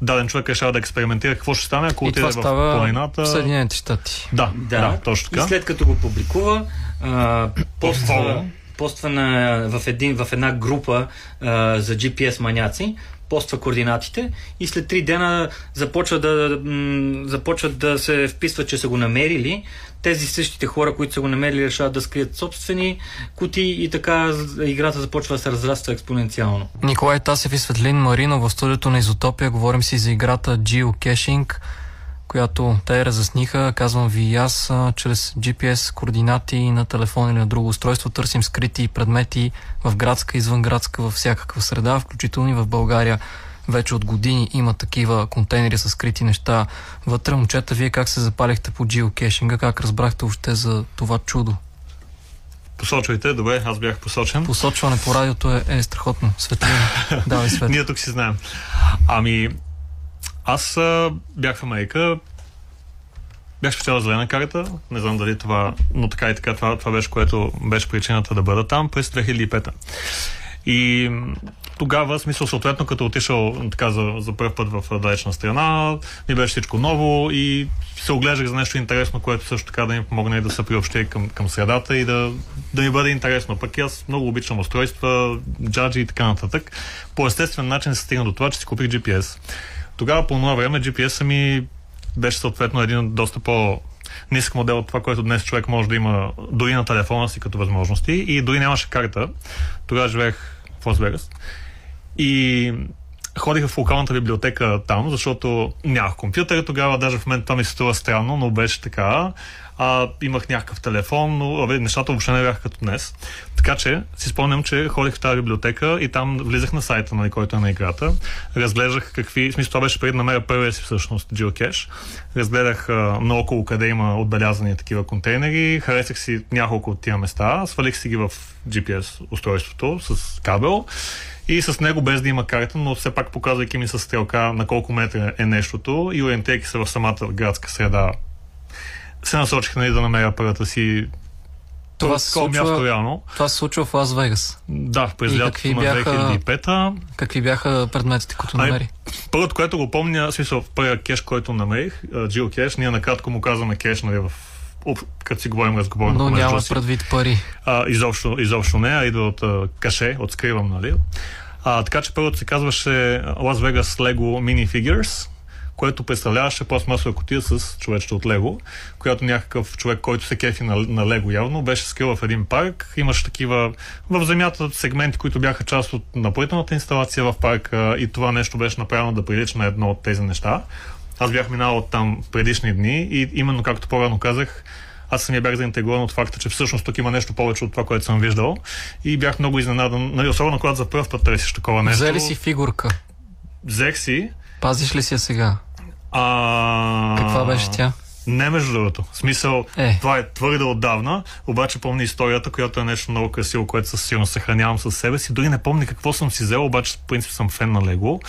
даден човек решава да експериментира какво ще стане, ако отиде в планината. В Съединените щати. Да, да, да, точно така. И след като го публикува, а, поства, поства на, в, един, в една група а, за GPS маняци, поства координатите и след три дена започва да, м- започват да се вписват, че са го намерили. Тези същите хора, които са го намерили, решават да скрият собствени кути и така играта започва да се разраства експоненциално. Николай Тасев и Светлин Марино в студиото на Изотопия. Говорим си за играта Geocaching. Която те разясниха, казвам ви и аз, чрез GPS координати на телефон или на друго устройство търсим скрити предмети в градска, извънградска, във всякаква среда, включително и в България. Вече от години има такива контейнери с скрити неща. Вътре, момчета, вие как се запалихте по geocaching? Как разбрахте още за това чудо? Посочвайте, добре, аз бях посочен. Посочване по радиото е, е страхотно. Светлина. Давай свет. Ние тук си знаем. Ами, аз а, бях в Америка, бях спечелил зелена карта, не знам дали това, но така и така това, това беше, което беше причината да бъда там през 2005 И тогава, смисъл, съответно, като отишъл така за, за първ път в далечна страна, ми беше всичко ново и се оглеждах за нещо интересно, което също така да ми помогне да се приобщи към, към средата и да, да ми бъде интересно. Пък аз много обичам устройства, джаджи и така нататък. По естествен начин се стигна до това, че си купих GPS. Тогава по това време GPS-а ми беше съответно един доста по нисък модел от това, което днес човек може да има дори на телефона си като възможности и дори нямаше карта. Тогава живеех в Лас Вегас. И ходих в локалната библиотека там, защото нямах компютър тогава, даже в мен това ми се струва странно, но беше така. А, имах някакъв телефон, но абе, нещата въобще не бяха като днес. Така че си спомням, че ходих в тази библиотека и там влизах на сайта, нали, който е на играта. Разглеждах какви... Смисъл, това беше преди да намеря първия си всъщност geocache. Разгледах а, наоколо къде има отбелязани такива контейнери. Харесах си няколко от тия места. Свалих си ги в GPS устройството с кабел и с него без да има карта, но все пак показвайки ми с стрелка на колко метра е нещото и ориентирайки се в самата градска среда, се насочих нали, да намеря първата си това се, случва, място, реално. това се случва в Лас Вегас. Да, през лятото на 2005-та. Какви бяха предметите, които намери? Първото, което го помня, смисъл, в първия кеш, който намерих, Джил Кеш, ние накратко му казваме кеш, нали, в като си говорим разговорно. Но няма предвид пари. А, изобщо, изобщо не, а идва от а, каше, от скривам, нали? А, така че първото се казваше Las Vegas Lego Mini Figures, което представляваше пластмасова котия с човечета от Лего, която някакъв човек, който се кефи на, на Лего явно, беше скрил в един парк. Имаше такива в земята сегменти, които бяха част от напоителната инсталация в парка и това нещо беше направено да прилича на едно от тези неща. Аз бях минал от там предишни дни и именно както по-рано казах, аз самия бях заинтегрован от факта, че всъщност тук има нещо повече от това, което съм виждал. И бях много изненадан, нали, особено когато за първ път търсиш такова нещо. Взели си фигурка? Взех си. Пазиш ли си я сега? А... Каква беше тя? Не, между другото. В смисъл, е. това е твърде отдавна, обаче помня историята, която е нещо много красиво, което със сигурност съхранявам със себе си. Дори не помня какво съм си взел, обаче в принцип съм фен на Лего.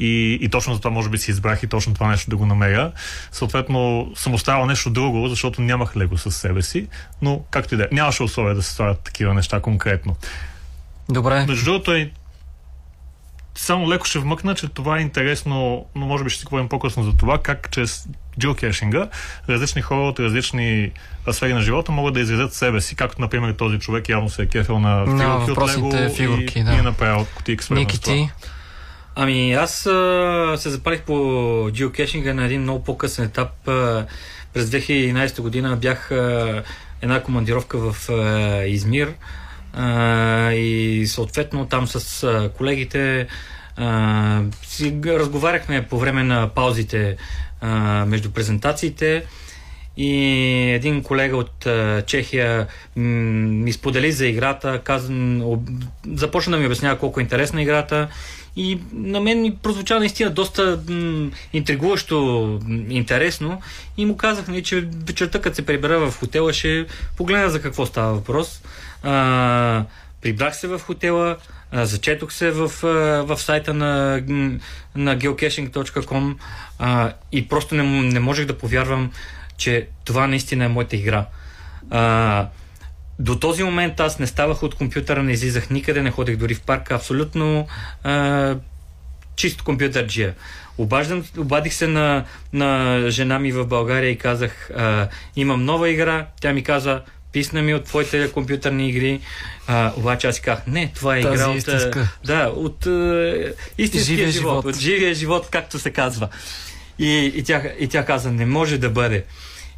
И, и точно за това може би си избрах и точно това нещо да го намеря. Съответно съм оставил нещо друго, защото нямах лего със себе си, но както и да е, нямаше условия да се ставят такива неща конкретно. Добре. Между другото е само леко ще вмъкна, че това е интересно, но може би ще си говорим по-късно за това, как чрез geocaching различни хора от различни сфери на живота могат да изразят себе си, както например този човек явно се е кефил на фигурки от Лего фигурки, и, да. и е направил кутийки с Ники ти? Ами аз а, се запалих по geocaching на един много по-късен етап. А, през 2011 година бях а, една командировка в а, Измир и съответно там с колегите а, си разговаряхме по време на паузите а, между презентациите и един колега от а, Чехия ми сподели за играта, каза, об, започна да ми обяснява колко е интересна играта и на мен ми прозвуча наистина доста м- интригуващо, интересно. И му казах, нали, че вечерта, като се прибера в хотела, ще погледна за какво става въпрос. А, прибрах се в хотела, а, зачетох се в, а, в сайта на, на geocaching.com а, и просто не, не можех да повярвам, че това наистина е моята игра. А, до този момент аз не ставах от компютъра, не излизах никъде, не ходех дори в парка, абсолютно а, чист компютърджия. Обаждам, обадих се на, на жена ми в България и казах, а, имам нова игра. Тя ми каза, писна ми от твоите компютърни игри. А, обаче аз си казах, не, това е игра от, да, от а, истинския живия живот, живот, от живия живот, както се казва. И, и, тя, и тя каза, не може да бъде.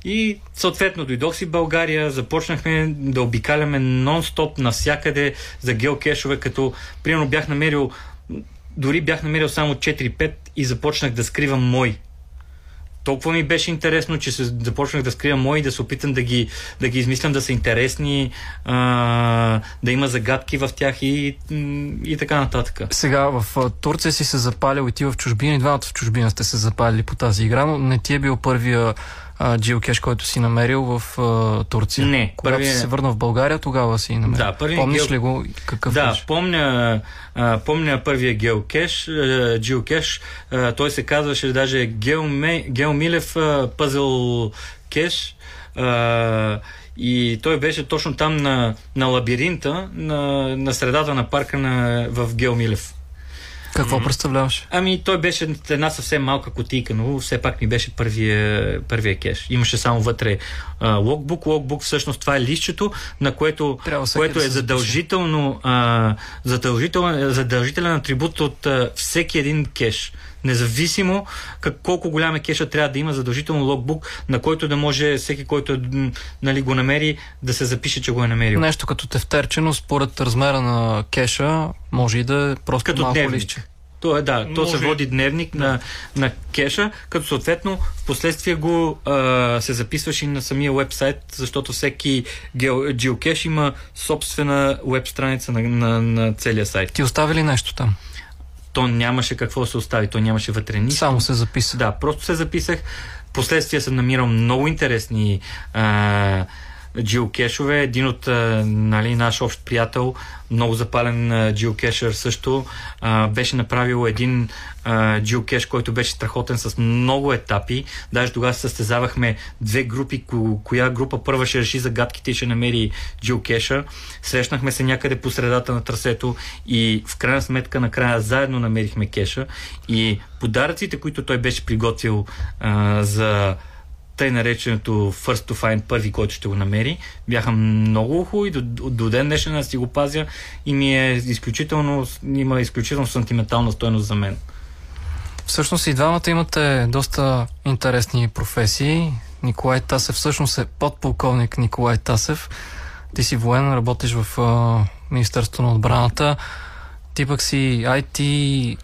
И съответно дойдох си в България, започнахме да обикаляме нон-стоп навсякъде за геокешове, като примерно бях намерил, дори бях намерил само 4-5 и започнах да скривам мой. Толкова ми беше интересно, че се започнах да скрия мои, да се опитам да ги, да ги измислям да са интересни, а, да има загадки в тях и, и така нататък. Сега в Турция си се запалил и ти в чужбина, и двамата в чужбина сте се запалили по тази игра, но не ти е бил първия джиокеш, който си намерил в а, Турция. Не. Когато първия... си се върна в България, тогава си намерил. Да, първия Помниш ли го? Какъв Да, беше? помня, а, помня първия геокеш, а, джиокеш. А, той се казваше даже Геоме, Геомилев а, пъзел кеш. А, и той беше точно там на, на лабиринта, на, на средата на парка на, в Геомилев. Какво mm-hmm. представляваше? Ами той беше една съвсем малка котийка, но все пак ми беше първия, първия кеш. Имаше само вътре а, локбук. Локбук всъщност това е листчето, на което, което да е задължително, а, задължителен, задължителен атрибут от а, всеки един кеш. Независимо как, колко голям е кеша трябва да има задължително локбук, на който да може всеки, който нали, го намери, да се запише, че го е намерил. Нещо като тефтерче, но според размера на кеша може и да е просто Като малко дневник. листче. То е, да, то Може. се води дневник на, на кеша, като съответно в последствие го а, се записваш и на самия вебсайт, защото всеки гео, geocache има собствена веб страница на, на, на целия сайт. Ти остави ли нещо там? То нямаше какво да се остави, то нямаше вътре нищо. Само се записа. Да, просто се записах. Последствие съм намирал много интересни а, джиокешове. Един от нали, наш общ приятел, много запален а, джиокешър също, беше направил един а, който беше страхотен с много етапи. Даже тогава състезавахме две групи, ко, коя група първа ще реши загадките и ще намери джиокеша. Срещнахме се някъде по средата на трасето и в крайна сметка накрая заедно намерихме кеша и подаръците, които той беше приготвил а, за тъй нареченото First to Find, първи, който ще го намери, бяха много хубави. До, до, ден днешен си го пазя и ми е изключително, има изключително сантиментална стойност за мен. Всъщност и двамата имате доста интересни професии. Николай Тасев всъщност е подполковник Николай Тасев. Ти си военен, работиш в а, Министерството на отбраната. Ти пък си IT,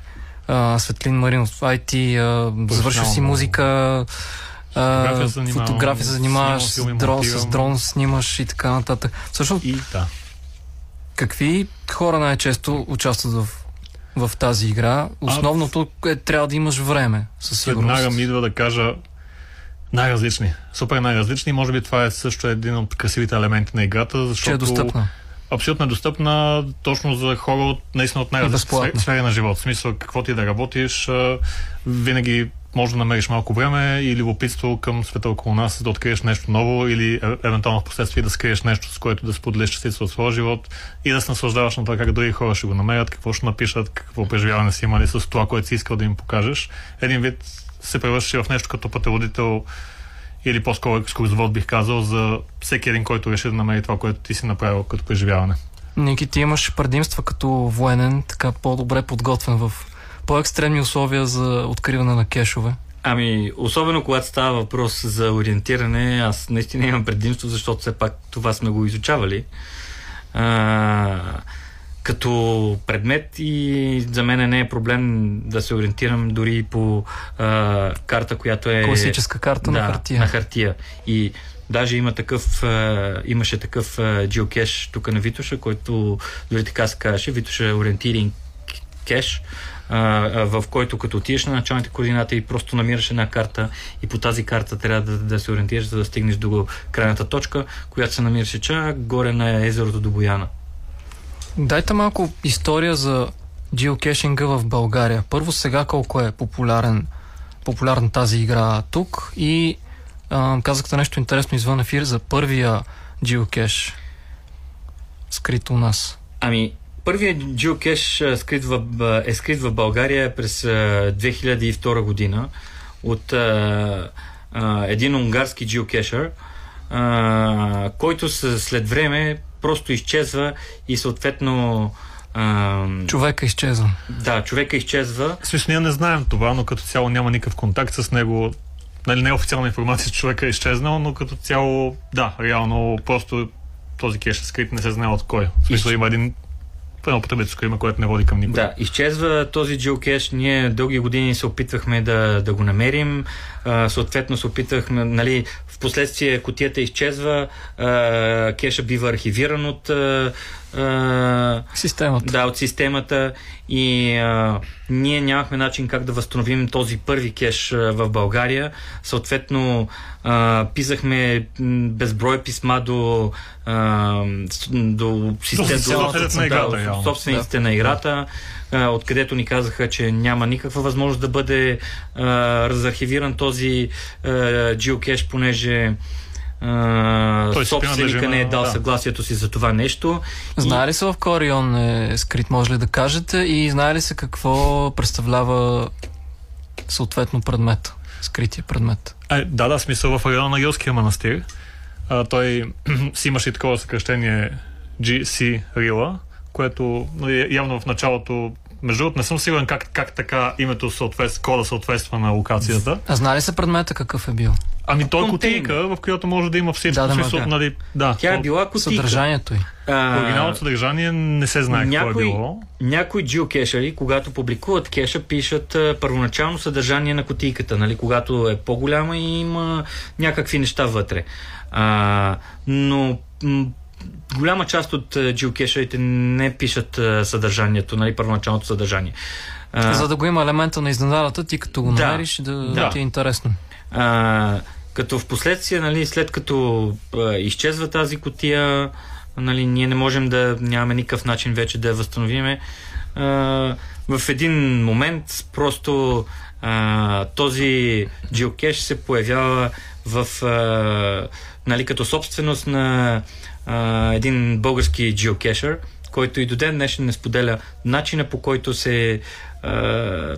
а, Светлин Маринов, IT, а, завършваш си музика, Фотография се фотография се занимаваш, с филми, дрон, с дрон снимаш и така нататък. Всъщност, И да. какви хора най-често участват в, в тази игра? Основното е трябва да имаш време, със сигурност. Веднага ми идва да кажа най-различни. Супер най-различни. Може би това е също един от красивите елементи на играта, защото Че е достъпна. абсолютно е достъпна точно за хора от наистина от най-различни сфери, на живота. В смисъл, какво ти да работиш, винаги може да намериш малко време и любопитство към света около нас, да откриеш нещо ново или е, евентуално в последствие да скриеш нещо, с което да споделиш частица от своя живот и да се наслаждаваш на това как други хора ще го намерят, какво ще напишат, какво преживяване си имали с това, което си искал да им покажеш. Един вид се превръща в нещо като пътеводител или по-скоро екскурзовод бих казал за всеки един, който реши да намери това, което ти си направил като преживяване. Ники, ти имаш предимства като военен, така по-добре подготвен в по-екстремни условия за откриване на кешове. Ами, особено когато става въпрос за ориентиране, аз наистина имам предимство, защото все пак това сме го изучавали. А, като предмет и за мен не е проблем да се ориентирам дори по а, карта, която е... Класическа карта на да, хартия. на хартия. И даже има такъв, а, имаше такъв а, geocache тук на Витоша, който дори така се казваше, Витоша ориентиринг кеш, в който като отидеш на началните координати и просто намираш една карта и по тази карта трябва да, да се ориентираш, за да стигнеш до крайната точка, която се намираше чак горе на езерото до Бояна. Дайте малко история за джиокешинга в България. Първо сега колко е популярен, популярна тази игра тук и а, казахте нещо интересно извън ефир за първия джиокеш скрит у нас. Ами, първият geocache а, скрит в, е скрит в България през а, 2002 година от а, а, един унгарски а, който след време просто изчезва и съответно а, Човека изчезва. да, човека изчезва. В смисъл, ние не знаем това, но като цяло няма никакъв контакт с него. Нали, не е официална информация, че човека е изчезнал, но като цяло, да, реално просто този кеш е скрит, не се знае от кой. В смисъл, има един едно потребителско име, което не води към никой. Да, изчезва този geocache. Ние дълги години се опитвахме да, да го намерим. А, съответно се опитвахме, нали, в последствие котията изчезва, а, кеша бива архивиран от а, а, системата. Да, от системата и а, ние нямахме начин как да възстановим този първи кеш а, в България. Съответно, а, писахме безброй писма до, а, до, систем, собствениците на играта, да, собствениците на играта, а, откъдето ни казаха, че няма никаква възможност да бъде а, разархивиран този а, geocache, понеже а, Той собственика не е дал да. съгласието си за това нещо. Знае ли се в Корион е скрит, може ли да кажете? И знае ли се какво представлява съответно предмет? Скрития предмет. Е, да, да, смисъл в района на Йорския манастир. А, той си имаше и такова съкръщение GC Рила, което нали, явно в началото между другото, не съм сигурен как, как така името съответства, кода съответства на локацията. А знае ли се предмета какъв е бил? Ами той е кутийка, в която може да има всичко. Да, да, смисъл, ма, да. нали, да, Тя е била кутийка. Съдържанието й. А, Оригиналното съдържание не се знае какво е било. някои geocachери, когато публикуват кеша, пишат а, първоначално съдържание на кутийката, нали, когато е по-голяма и има някакви неща вътре. А, но голяма част от geocachерите не пишат а, съдържанието, нали, първоначалното съдържание. За да го има елемента на изненадата, ти като го Да. намериш, да, Да. ти е интересно. А, като в последствие, нали, след като а, изчезва тази котия, нали, ние не можем да нямаме никакъв начин вече да я възстановиме. А, в един момент просто а, този geocache се появява в, а, нали, като собственост на а, един български geocacher, който и до ден днешен не споделя начина по който се а,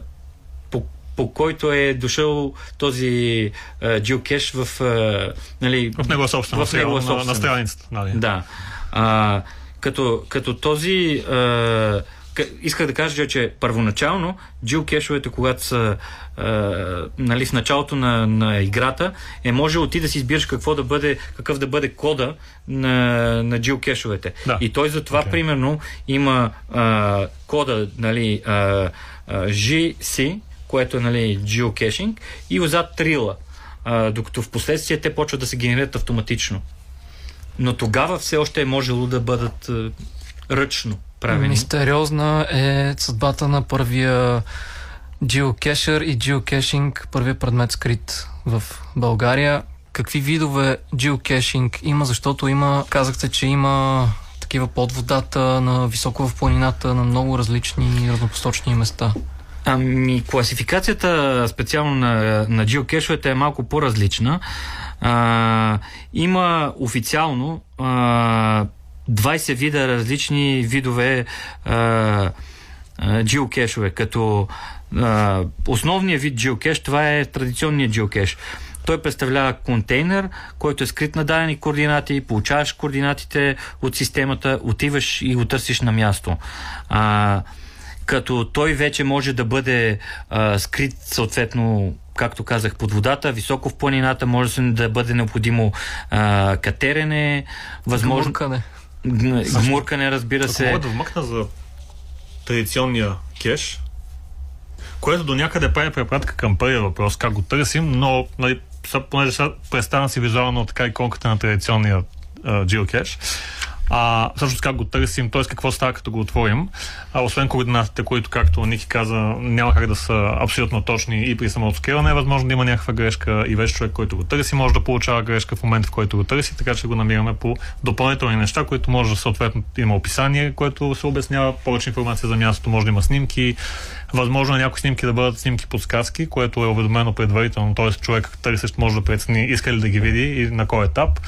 по, по който е дошъл този а, geocache в, а, нали, В негова собственост, в негова реално, на, на собственост. страницата. Нали. Да. А, като, като този... А, исках да кажа, че първоначално geocache-овете, когато са а, нали, в началото на, на играта, е можело ти да си избираш какво да бъде, какъв да бъде кода на, на geocache-овете. Да. И той затова, okay. примерно, има а, кода нали, а, а, GC, което е нали, geocaching, и отзад трила. А, докато в последствие те почват да се генерират автоматично. Но тогава все още е можело да бъдат е, ръчно правени. Мистериозна е съдбата на първия geocacher и geocaching, първия предмет скрит в България. Какви видове geocaching има, защото има, казахте, че има такива под водата, на високо в планината, на много различни разнопосочни места. Ами, класификацията специално на, на geocache е малко по-различна. А, има официално а, 20 вида различни видове а, geocache като а, основният вид geocache, това е традиционният geocache. Той представлява контейнер, който е скрит на дадени координати, получаваш координатите от системата, отиваш и го търсиш на място. А, като той вече може да бъде а, скрит съответно както казах, под водата, високо в планината, може да бъде необходимо а, катерене, възможно... Гмуркане. Гмуркане, разбира Ако се. мога да вмъкна за традиционния кеш, което до някъде прави препратка към първия въпрос, как го търсим, но нали, понеже сега представя си визуално така иконката на традиционния а, geocache, а всъщност как го търсим, т.е. какво става като го отворим, а, освен координатите, които, както Ники каза, няма как да са абсолютно точни и при самото скелане, е възможно да има някаква грешка и вече човек, който го търси, може да получава грешка в момента, в който го търси, така че го намираме по допълнителни неща, които може да съответно има описание, което се обяснява повече информация за мястото, може да има снимки, Възможно е някои снимки да бъдат снимки подсказки, което е уведомено предварително, т.е. човек търсещ може да прецени иска ли да ги види и на кой етап.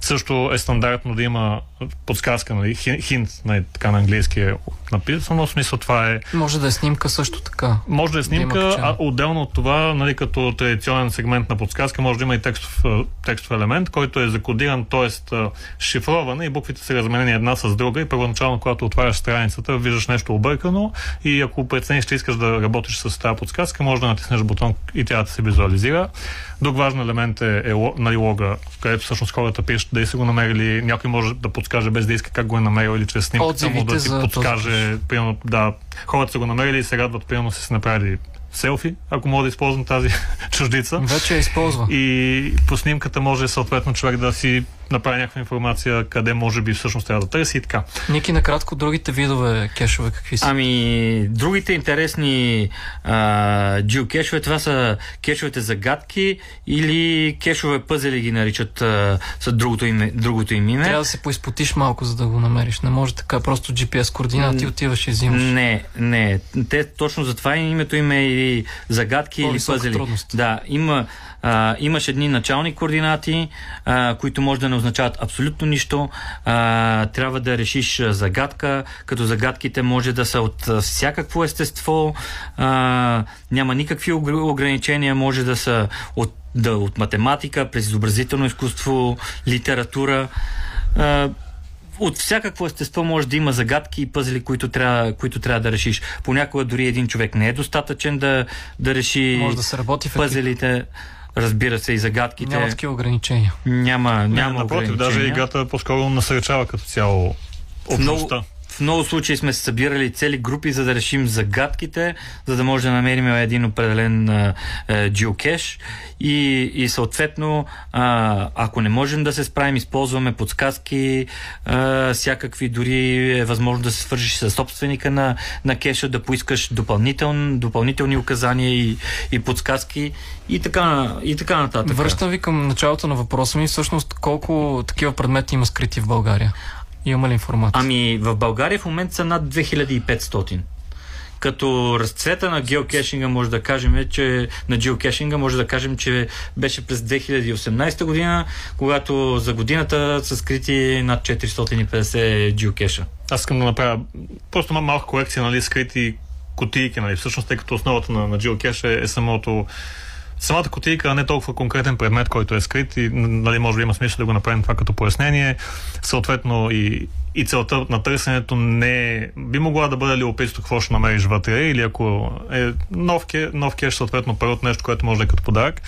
Също е стандартно да има подсказка, нали, хин- хинт, нали, така на английски е написано, в смисъл това е Може да е снимка също така. може да е Да снимка, качено. а отделно от това, нали, като традиционен сегмент на подсказка, може да има и текстов, текстов елемент, който е закодиран, т.е. шифрован и буквите са разменени една с друга и първоначално, когато отваряш страницата, виждаш нещо объркано и ако прецениш, че искаш да работиш с тази подсказка, може да натиснеш бутон и тя да се визуализира. Друг важен елемент е, е нали, лога, където всъщност хората пишат дали са го намерили, някой може да подскаже без да иска как го е намерил или чрез снимката му Отзивите да ти подскаже че примерно, да, хората са го намерили и се радват, примерно са се направили селфи, ако мога да използвам тази чуждица. Вече я използва. И по снимката може съответно човек да си направи някаква информация къде може би всъщност трябва да търси и така. Ники, накратко, другите видове кешове какви са? Ами, другите интересни а, кешове, това са кешовете загадки или кешове пъзели ги наричат а, с другото, име, другото им име. Трябва да се поизпотиш малко, за да го намериш. Не може така просто GPS координати отиваш и взимаш. Не, не. Те точно затова името им е и загадки или пъзели. Трудност. Да, има а, имаш едни начални координати, а, които може да не означават абсолютно нищо. А, трябва да решиш загадка, като загадките може да са от всякакво естество. А, няма никакви ограничения, може да са от, да, от математика, през изобразително изкуство, литература. А, от всякакво естество може да има загадки и пъзли, които трябва, които трябва да решиш. Понякога дори един човек не е достатъчен да, да реши може да се работи в пъзелите. Разбира се, и загадките. Няма такива ограничения. Няма, няма не, напротив, даже играта по-скоро насърчава като цяло общността. Много, в много случаи сме събирали цели групи, за да решим загадките, за да може да намерим един определен а, а, geocache и, и съответно, а, ако не можем да се справим, използваме подсказки, а, всякакви, дори е възможно да се свържиш с собственика на, на кеша, да поискаш допълнител, допълнителни указания и, и подсказки и така, и така нататък. Връщам ви към началото на въпроса ми. Всъщност, колко такива предмети има скрити в България? Има ли информация? Ами, в България в момента са над 2500. Като разцвета на геокешинга може да кажем, че на геокешинга може да кажем, че беше през 2018 година, когато за годината са скрити над 450 геокеша. Аз искам да направя просто малка корекция, нали, скрити кутийки, нали, всъщност, тъй като основата на, на геокеша е, е самото самата котийка, а не толкова конкретен предмет, който е скрит и нали, може би има смисъл да го направим това като пояснение. Съответно и, и целта на търсенето не е, би могла да бъде любопитство какво ще намериш вътре или ако е нов, ке, нов кеш, съответно първото нещо, което може да е като подарък,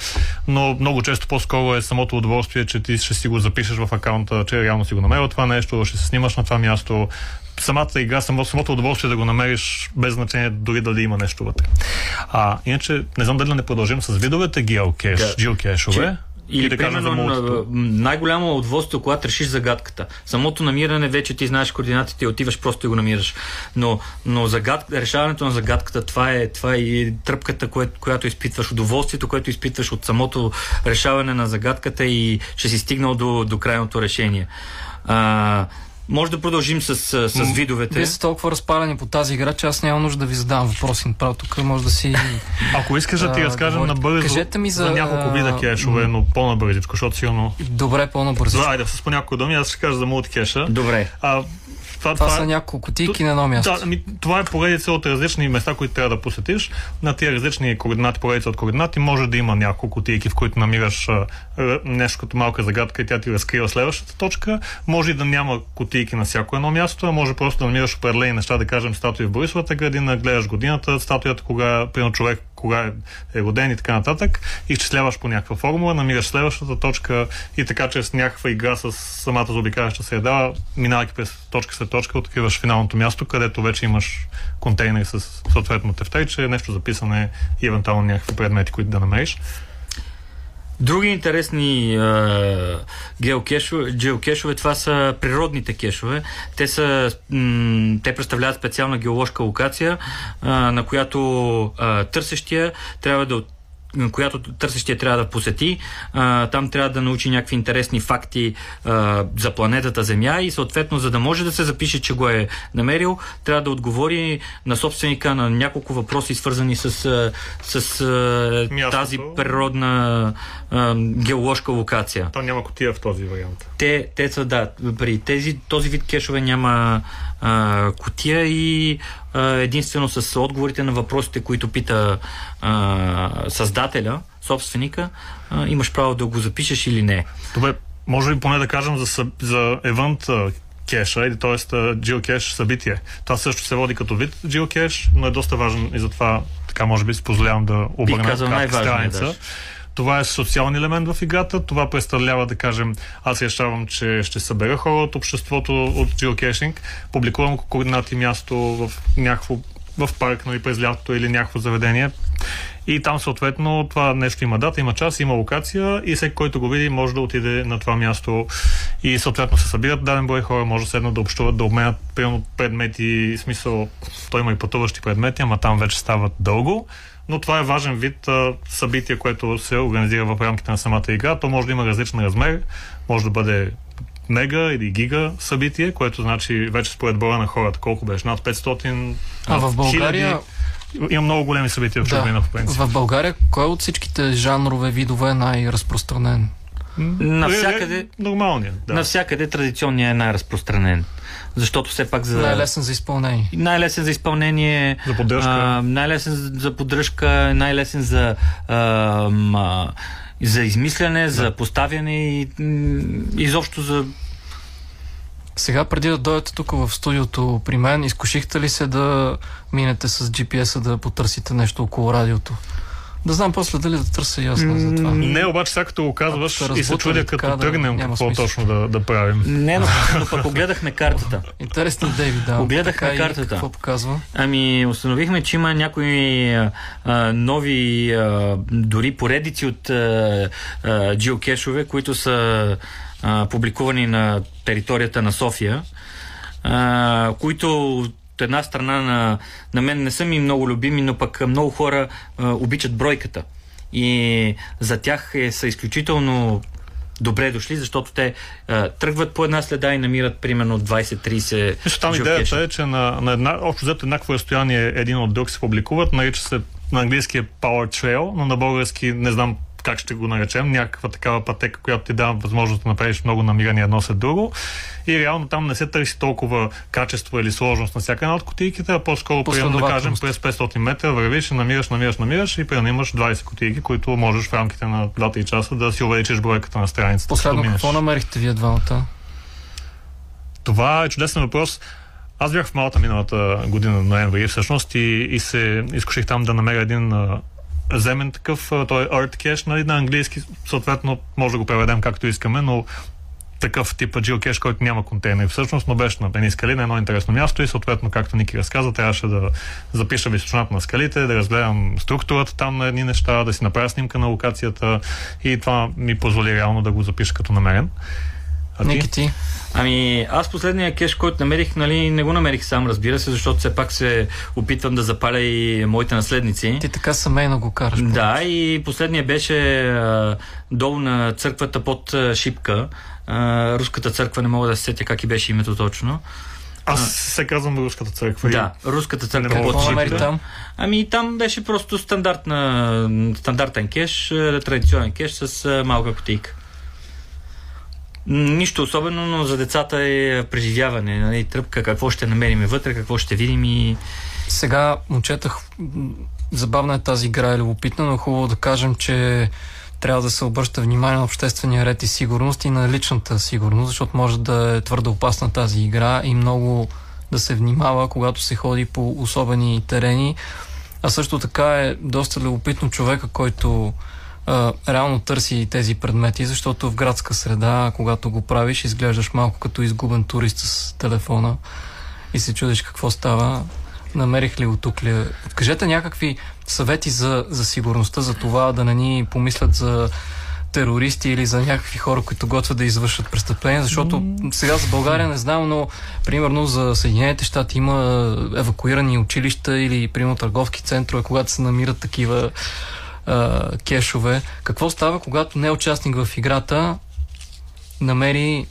но много често по-скоро е самото удоволствие, че ти ще си го запишеш в акаунта, че реално си го намерил това нещо, ще се снимаш на това място, самата игра, само, самото удоволствие да го намериш без значение дори дали има нещо вътре. А, иначе, не знам дали не продължим с видовете геокеш, да. геокешове. Или, да примерно, най-голямо удоволствие, когато решиш загадката. Самото намиране, вече ти знаеш координатите и отиваш просто и го намираш. Но, но загад... решаването на загадката, това е, това е и тръпката, кое, която изпитваш, удоволствието, което изпитваш от самото решаване на загадката и ще си стигнал до, до крайното решение. А, може да продължим с, с видовете. Вие сте толкова разпалени по тази игра, че аз няма нужда да ви задавам въпроси. Направо тук може да си... Ако искаш да ти разкажем набързо Кажете ми за, за няколко вида кешове, но по-набързичко, защото сигурно... Добре, по-набързичко. Айде, с по няколко думи, аз ще кажа за мултикеша. Добре. А, това, това, това са няколко кутийки на едно място. Да, ами, това е поредица от различни места, които трябва да посетиш. На тия различни координати, поредица от координати, може да има няколко кутийки, в които намираш а, нещо като малка загадка и тя ти разкрива следващата точка. Може и да няма кутийки на всяко едно място, а може просто да намираш определени неща, да кажем статуи в Борисовата градина, гледаш годината, статуята, кога, примерно човек кога е роден и така нататък, изчисляваш по някаква формула, намираш следващата точка и така чрез някаква игра с самата заобикаляща среда, минавайки през точка след точка, откриваш финалното място, където вече имаш контейнер с съответно тефтерче, нещо записане и евентуално някакви предмети, които да намериш. Други интересни геокешове, това са природните кешове. Те, са, те представляват специална геоложка локация, на която търсещия трябва да която търсещия трябва да посети. А, там трябва да научи някакви интересни факти а, за планетата Земя и съответно, за да може да се запише, че го е намерил, трябва да отговори на собственика на няколко въпроси, свързани с, с, с тази природна а, геоложка локация. То няма котия в този вариант. Те, те са, да, при тези, този вид кешове няма а, котия и а, единствено с отговорите на въпросите, които пита а, създателя, собственика, а, имаш право да го запишеш или не. Добре, може ли поне да кажем за, за евент кеша, или т.е. geocache събитие. Това също се води като вид geocache, но е доста важен и затова така може би си позволявам да обърна кратка страница. Да Това е социален елемент в играта. Това представлява, да кажем, аз решавам, че ще събера хора от обществото от geocaching, публикувам координати място в някакво в парк, нали, през лятото или някакво заведение. И там съответно това нещо има дата, има час, има локация и всеки, който го види, може да отиде на това място и съответно се събират даден брой хора, може седно да общуват, да обменят примерно предмети, смисъл, той има и пътуващи предмети, ама там вече стават дълго но това е важен вид а, събитие, което се организира в рамките на самата игра. То може да има различен размер, може да бъде мега или гига събитие, което значи вече според броя на хората, колко беше, над 500 А в България... Има много големи събития в чужбина, да. в принцип. В България кой от всичките жанрове, видове е най-разпространен? Навсякъде, Нормалният, да. навсякъде традиционният е най-разпространен. Защото все пак за... Най-лесен за изпълнение. Най-лесен за изпълнение. За поддръжка. А, най-лесен за поддръжка, най-лесен за... А, ма, за измисляне, да. за поставяне и изобщо за Сега, преди да дойдете тук в студиото при мен, изкушихте ли се да минете с GPS-а да потърсите нещо около радиото? Да знам после дали да търся аз за това. Не, обаче сега като го казваш и се чудя като да, тръгнем какво смисъл. точно да, да правим. Не, но, но пък огледахме картата. Интересно, Дейвид, да. Огледахме Така и картата. Какво показва? Ами, установихме, че има някои а, а, нови, а, дори поредици от а, а, джиокешове, които са а, публикувани на територията на София, а, които от една страна на, на мен не са ми много любими, но пък много хора а, обичат бройката. И за тях е, са изключително добре дошли, защото те а, тръгват по една следа и намират примерно 20-30 Виж, там идеята е, че на, на една, общо взето еднакво разстояние един от друг се публикуват, нарича се на английски е Power Trail, но на български не знам как ще го наречем, някаква такава пътека, която ти дава възможност да направиш много намирания едно след друго. И реално там не се търси толкова качество или сложност на всяка една от кутийките, а по-скоро, примерно да кажем, през 500 метра вървиш, намираш, намираш, намираш и примерно имаш 20 кутийки, които можеш в рамките на 2-3 часа да си увеличиш бройката на страницата. Последно, какво намерихте вие двамата? Това е чудесен въпрос. Аз бях в Малта миналата година, ноември всъщност, и, и се изкуших там да намеря един а, земен такъв, той е Earth Cache, нали, на английски, съответно може да го преведем както искаме, но такъв тип geocache, който няма контейнер всъщност, но беше на едни скали на едно интересно място и съответно, както Ники разказа, трябваше да запиша височината на скалите, да разгледам структурата там на едни неща, да си направя снимка на локацията и това ми позволи реално да го запиша като намерен. А ти? Ники ти? Ами, аз последния кеш, който намерих, нали, не го намерих сам, разбира се, защото все пак се опитвам да запаля и моите наследници. Ти така семейно го караш. Да, и последния беше а, долу на църквата под а, Шипка. А, руската църква, не мога да се сетя как и беше името точно. Аз се казвам Руската църква. Да, Руската църква да намери Шипка. там? Ами там беше просто стандартна, стандартен кеш, а, традиционен кеш с малка кутийка. Нищо особено, но за децата е преживяване. Нали, тръпка, какво ще намерим вътре, какво ще видим и... Сега, момчета, забавна е тази игра и любопитна, но е хубаво да кажем, че трябва да се обръща внимание на обществения ред и сигурност и на личната сигурност, защото може да е твърде опасна тази игра и много да се внимава, когато се ходи по особени терени. А също така е доста любопитно човека, който а, реално търси тези предмети, защото в градска среда, когато го правиш, изглеждаш малко като изгубен турист с телефона и се чудиш какво става. Намерих ли го тук ли? Кажете някакви съвети за, за сигурността, за това да не ни помислят за терористи или за някакви хора, които готвят да извършат престъпления, защото сега за България не знам, но примерно за Съединените щати има евакуирани училища или примерно търговски центрове, когато се намират такива а, кешове. Какво става, когато не е участник в играта намери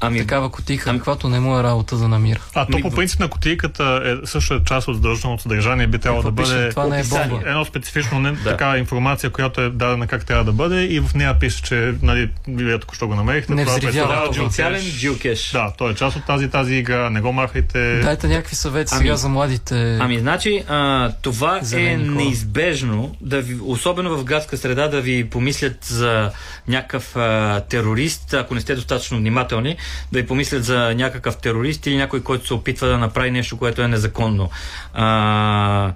ами, такава котика, ами, каквато не му е работа да намира? А то по принцип на кутийката е също е част от задължителното съдържание. Би трябвало да пише? бъде Това не е бомба. едно специфично не, такава информация, която е дадена как трябва да бъде и в нея пише, че нали, вие току-що го намерихте. Не това взривява представлява geocache. джиокеш. Да, той е част от тази тази игра. Не го махайте. Дайте някакви съвети Ами- сега за младите. Ами, значи, а, това е неизбежно, да ви, особено в градска среда, да ви помислят за някакъв а, терорист, ако не сте достатъчно внимателни, да ви помислят за някакъв терорист или някой, който се опитва да направи нещо, което е незаконно. А,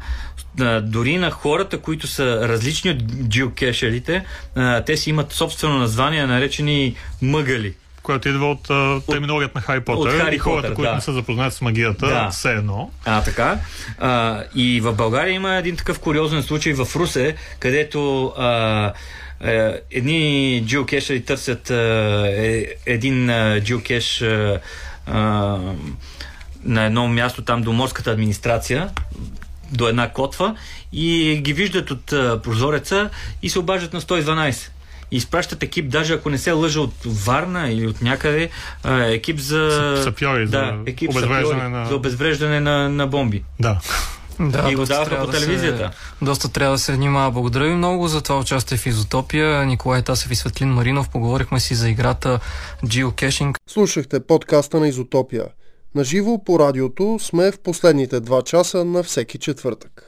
дори на хората, които са различни от джиокешерите, а, те си имат собствено название, наречени мъгали. Което идва от а, терминологията на Хари Потър. от Хари и хората, Потър, които да. не са запознати с магията, Да. все едно. А, така. А, и в България има един такъв куриозен случай в Русе, където а, едни джиокешери търсят а, е, един джиокеш на едно място там до морската администрация, до една котва и ги виждат от прозореца и се обаждат на 112. И изпращат екип, даже ако не се лъжа от Варна или от някъде, екип за... Са- сапьори, за да, екип обезвреждане сапьори, на- за обезвреждане на, на бомби. Да. Да, И го даваха по да се- телевизията. доста трябва да се внимава. Благодаря ви много за това участие в Изотопия. Николай Тасев и Светлин Маринов. Поговорихме си за играта Geocaching. Слушахте подкаста на Изотопия. Наживо по радиото сме в последните два часа на всеки четвъртък.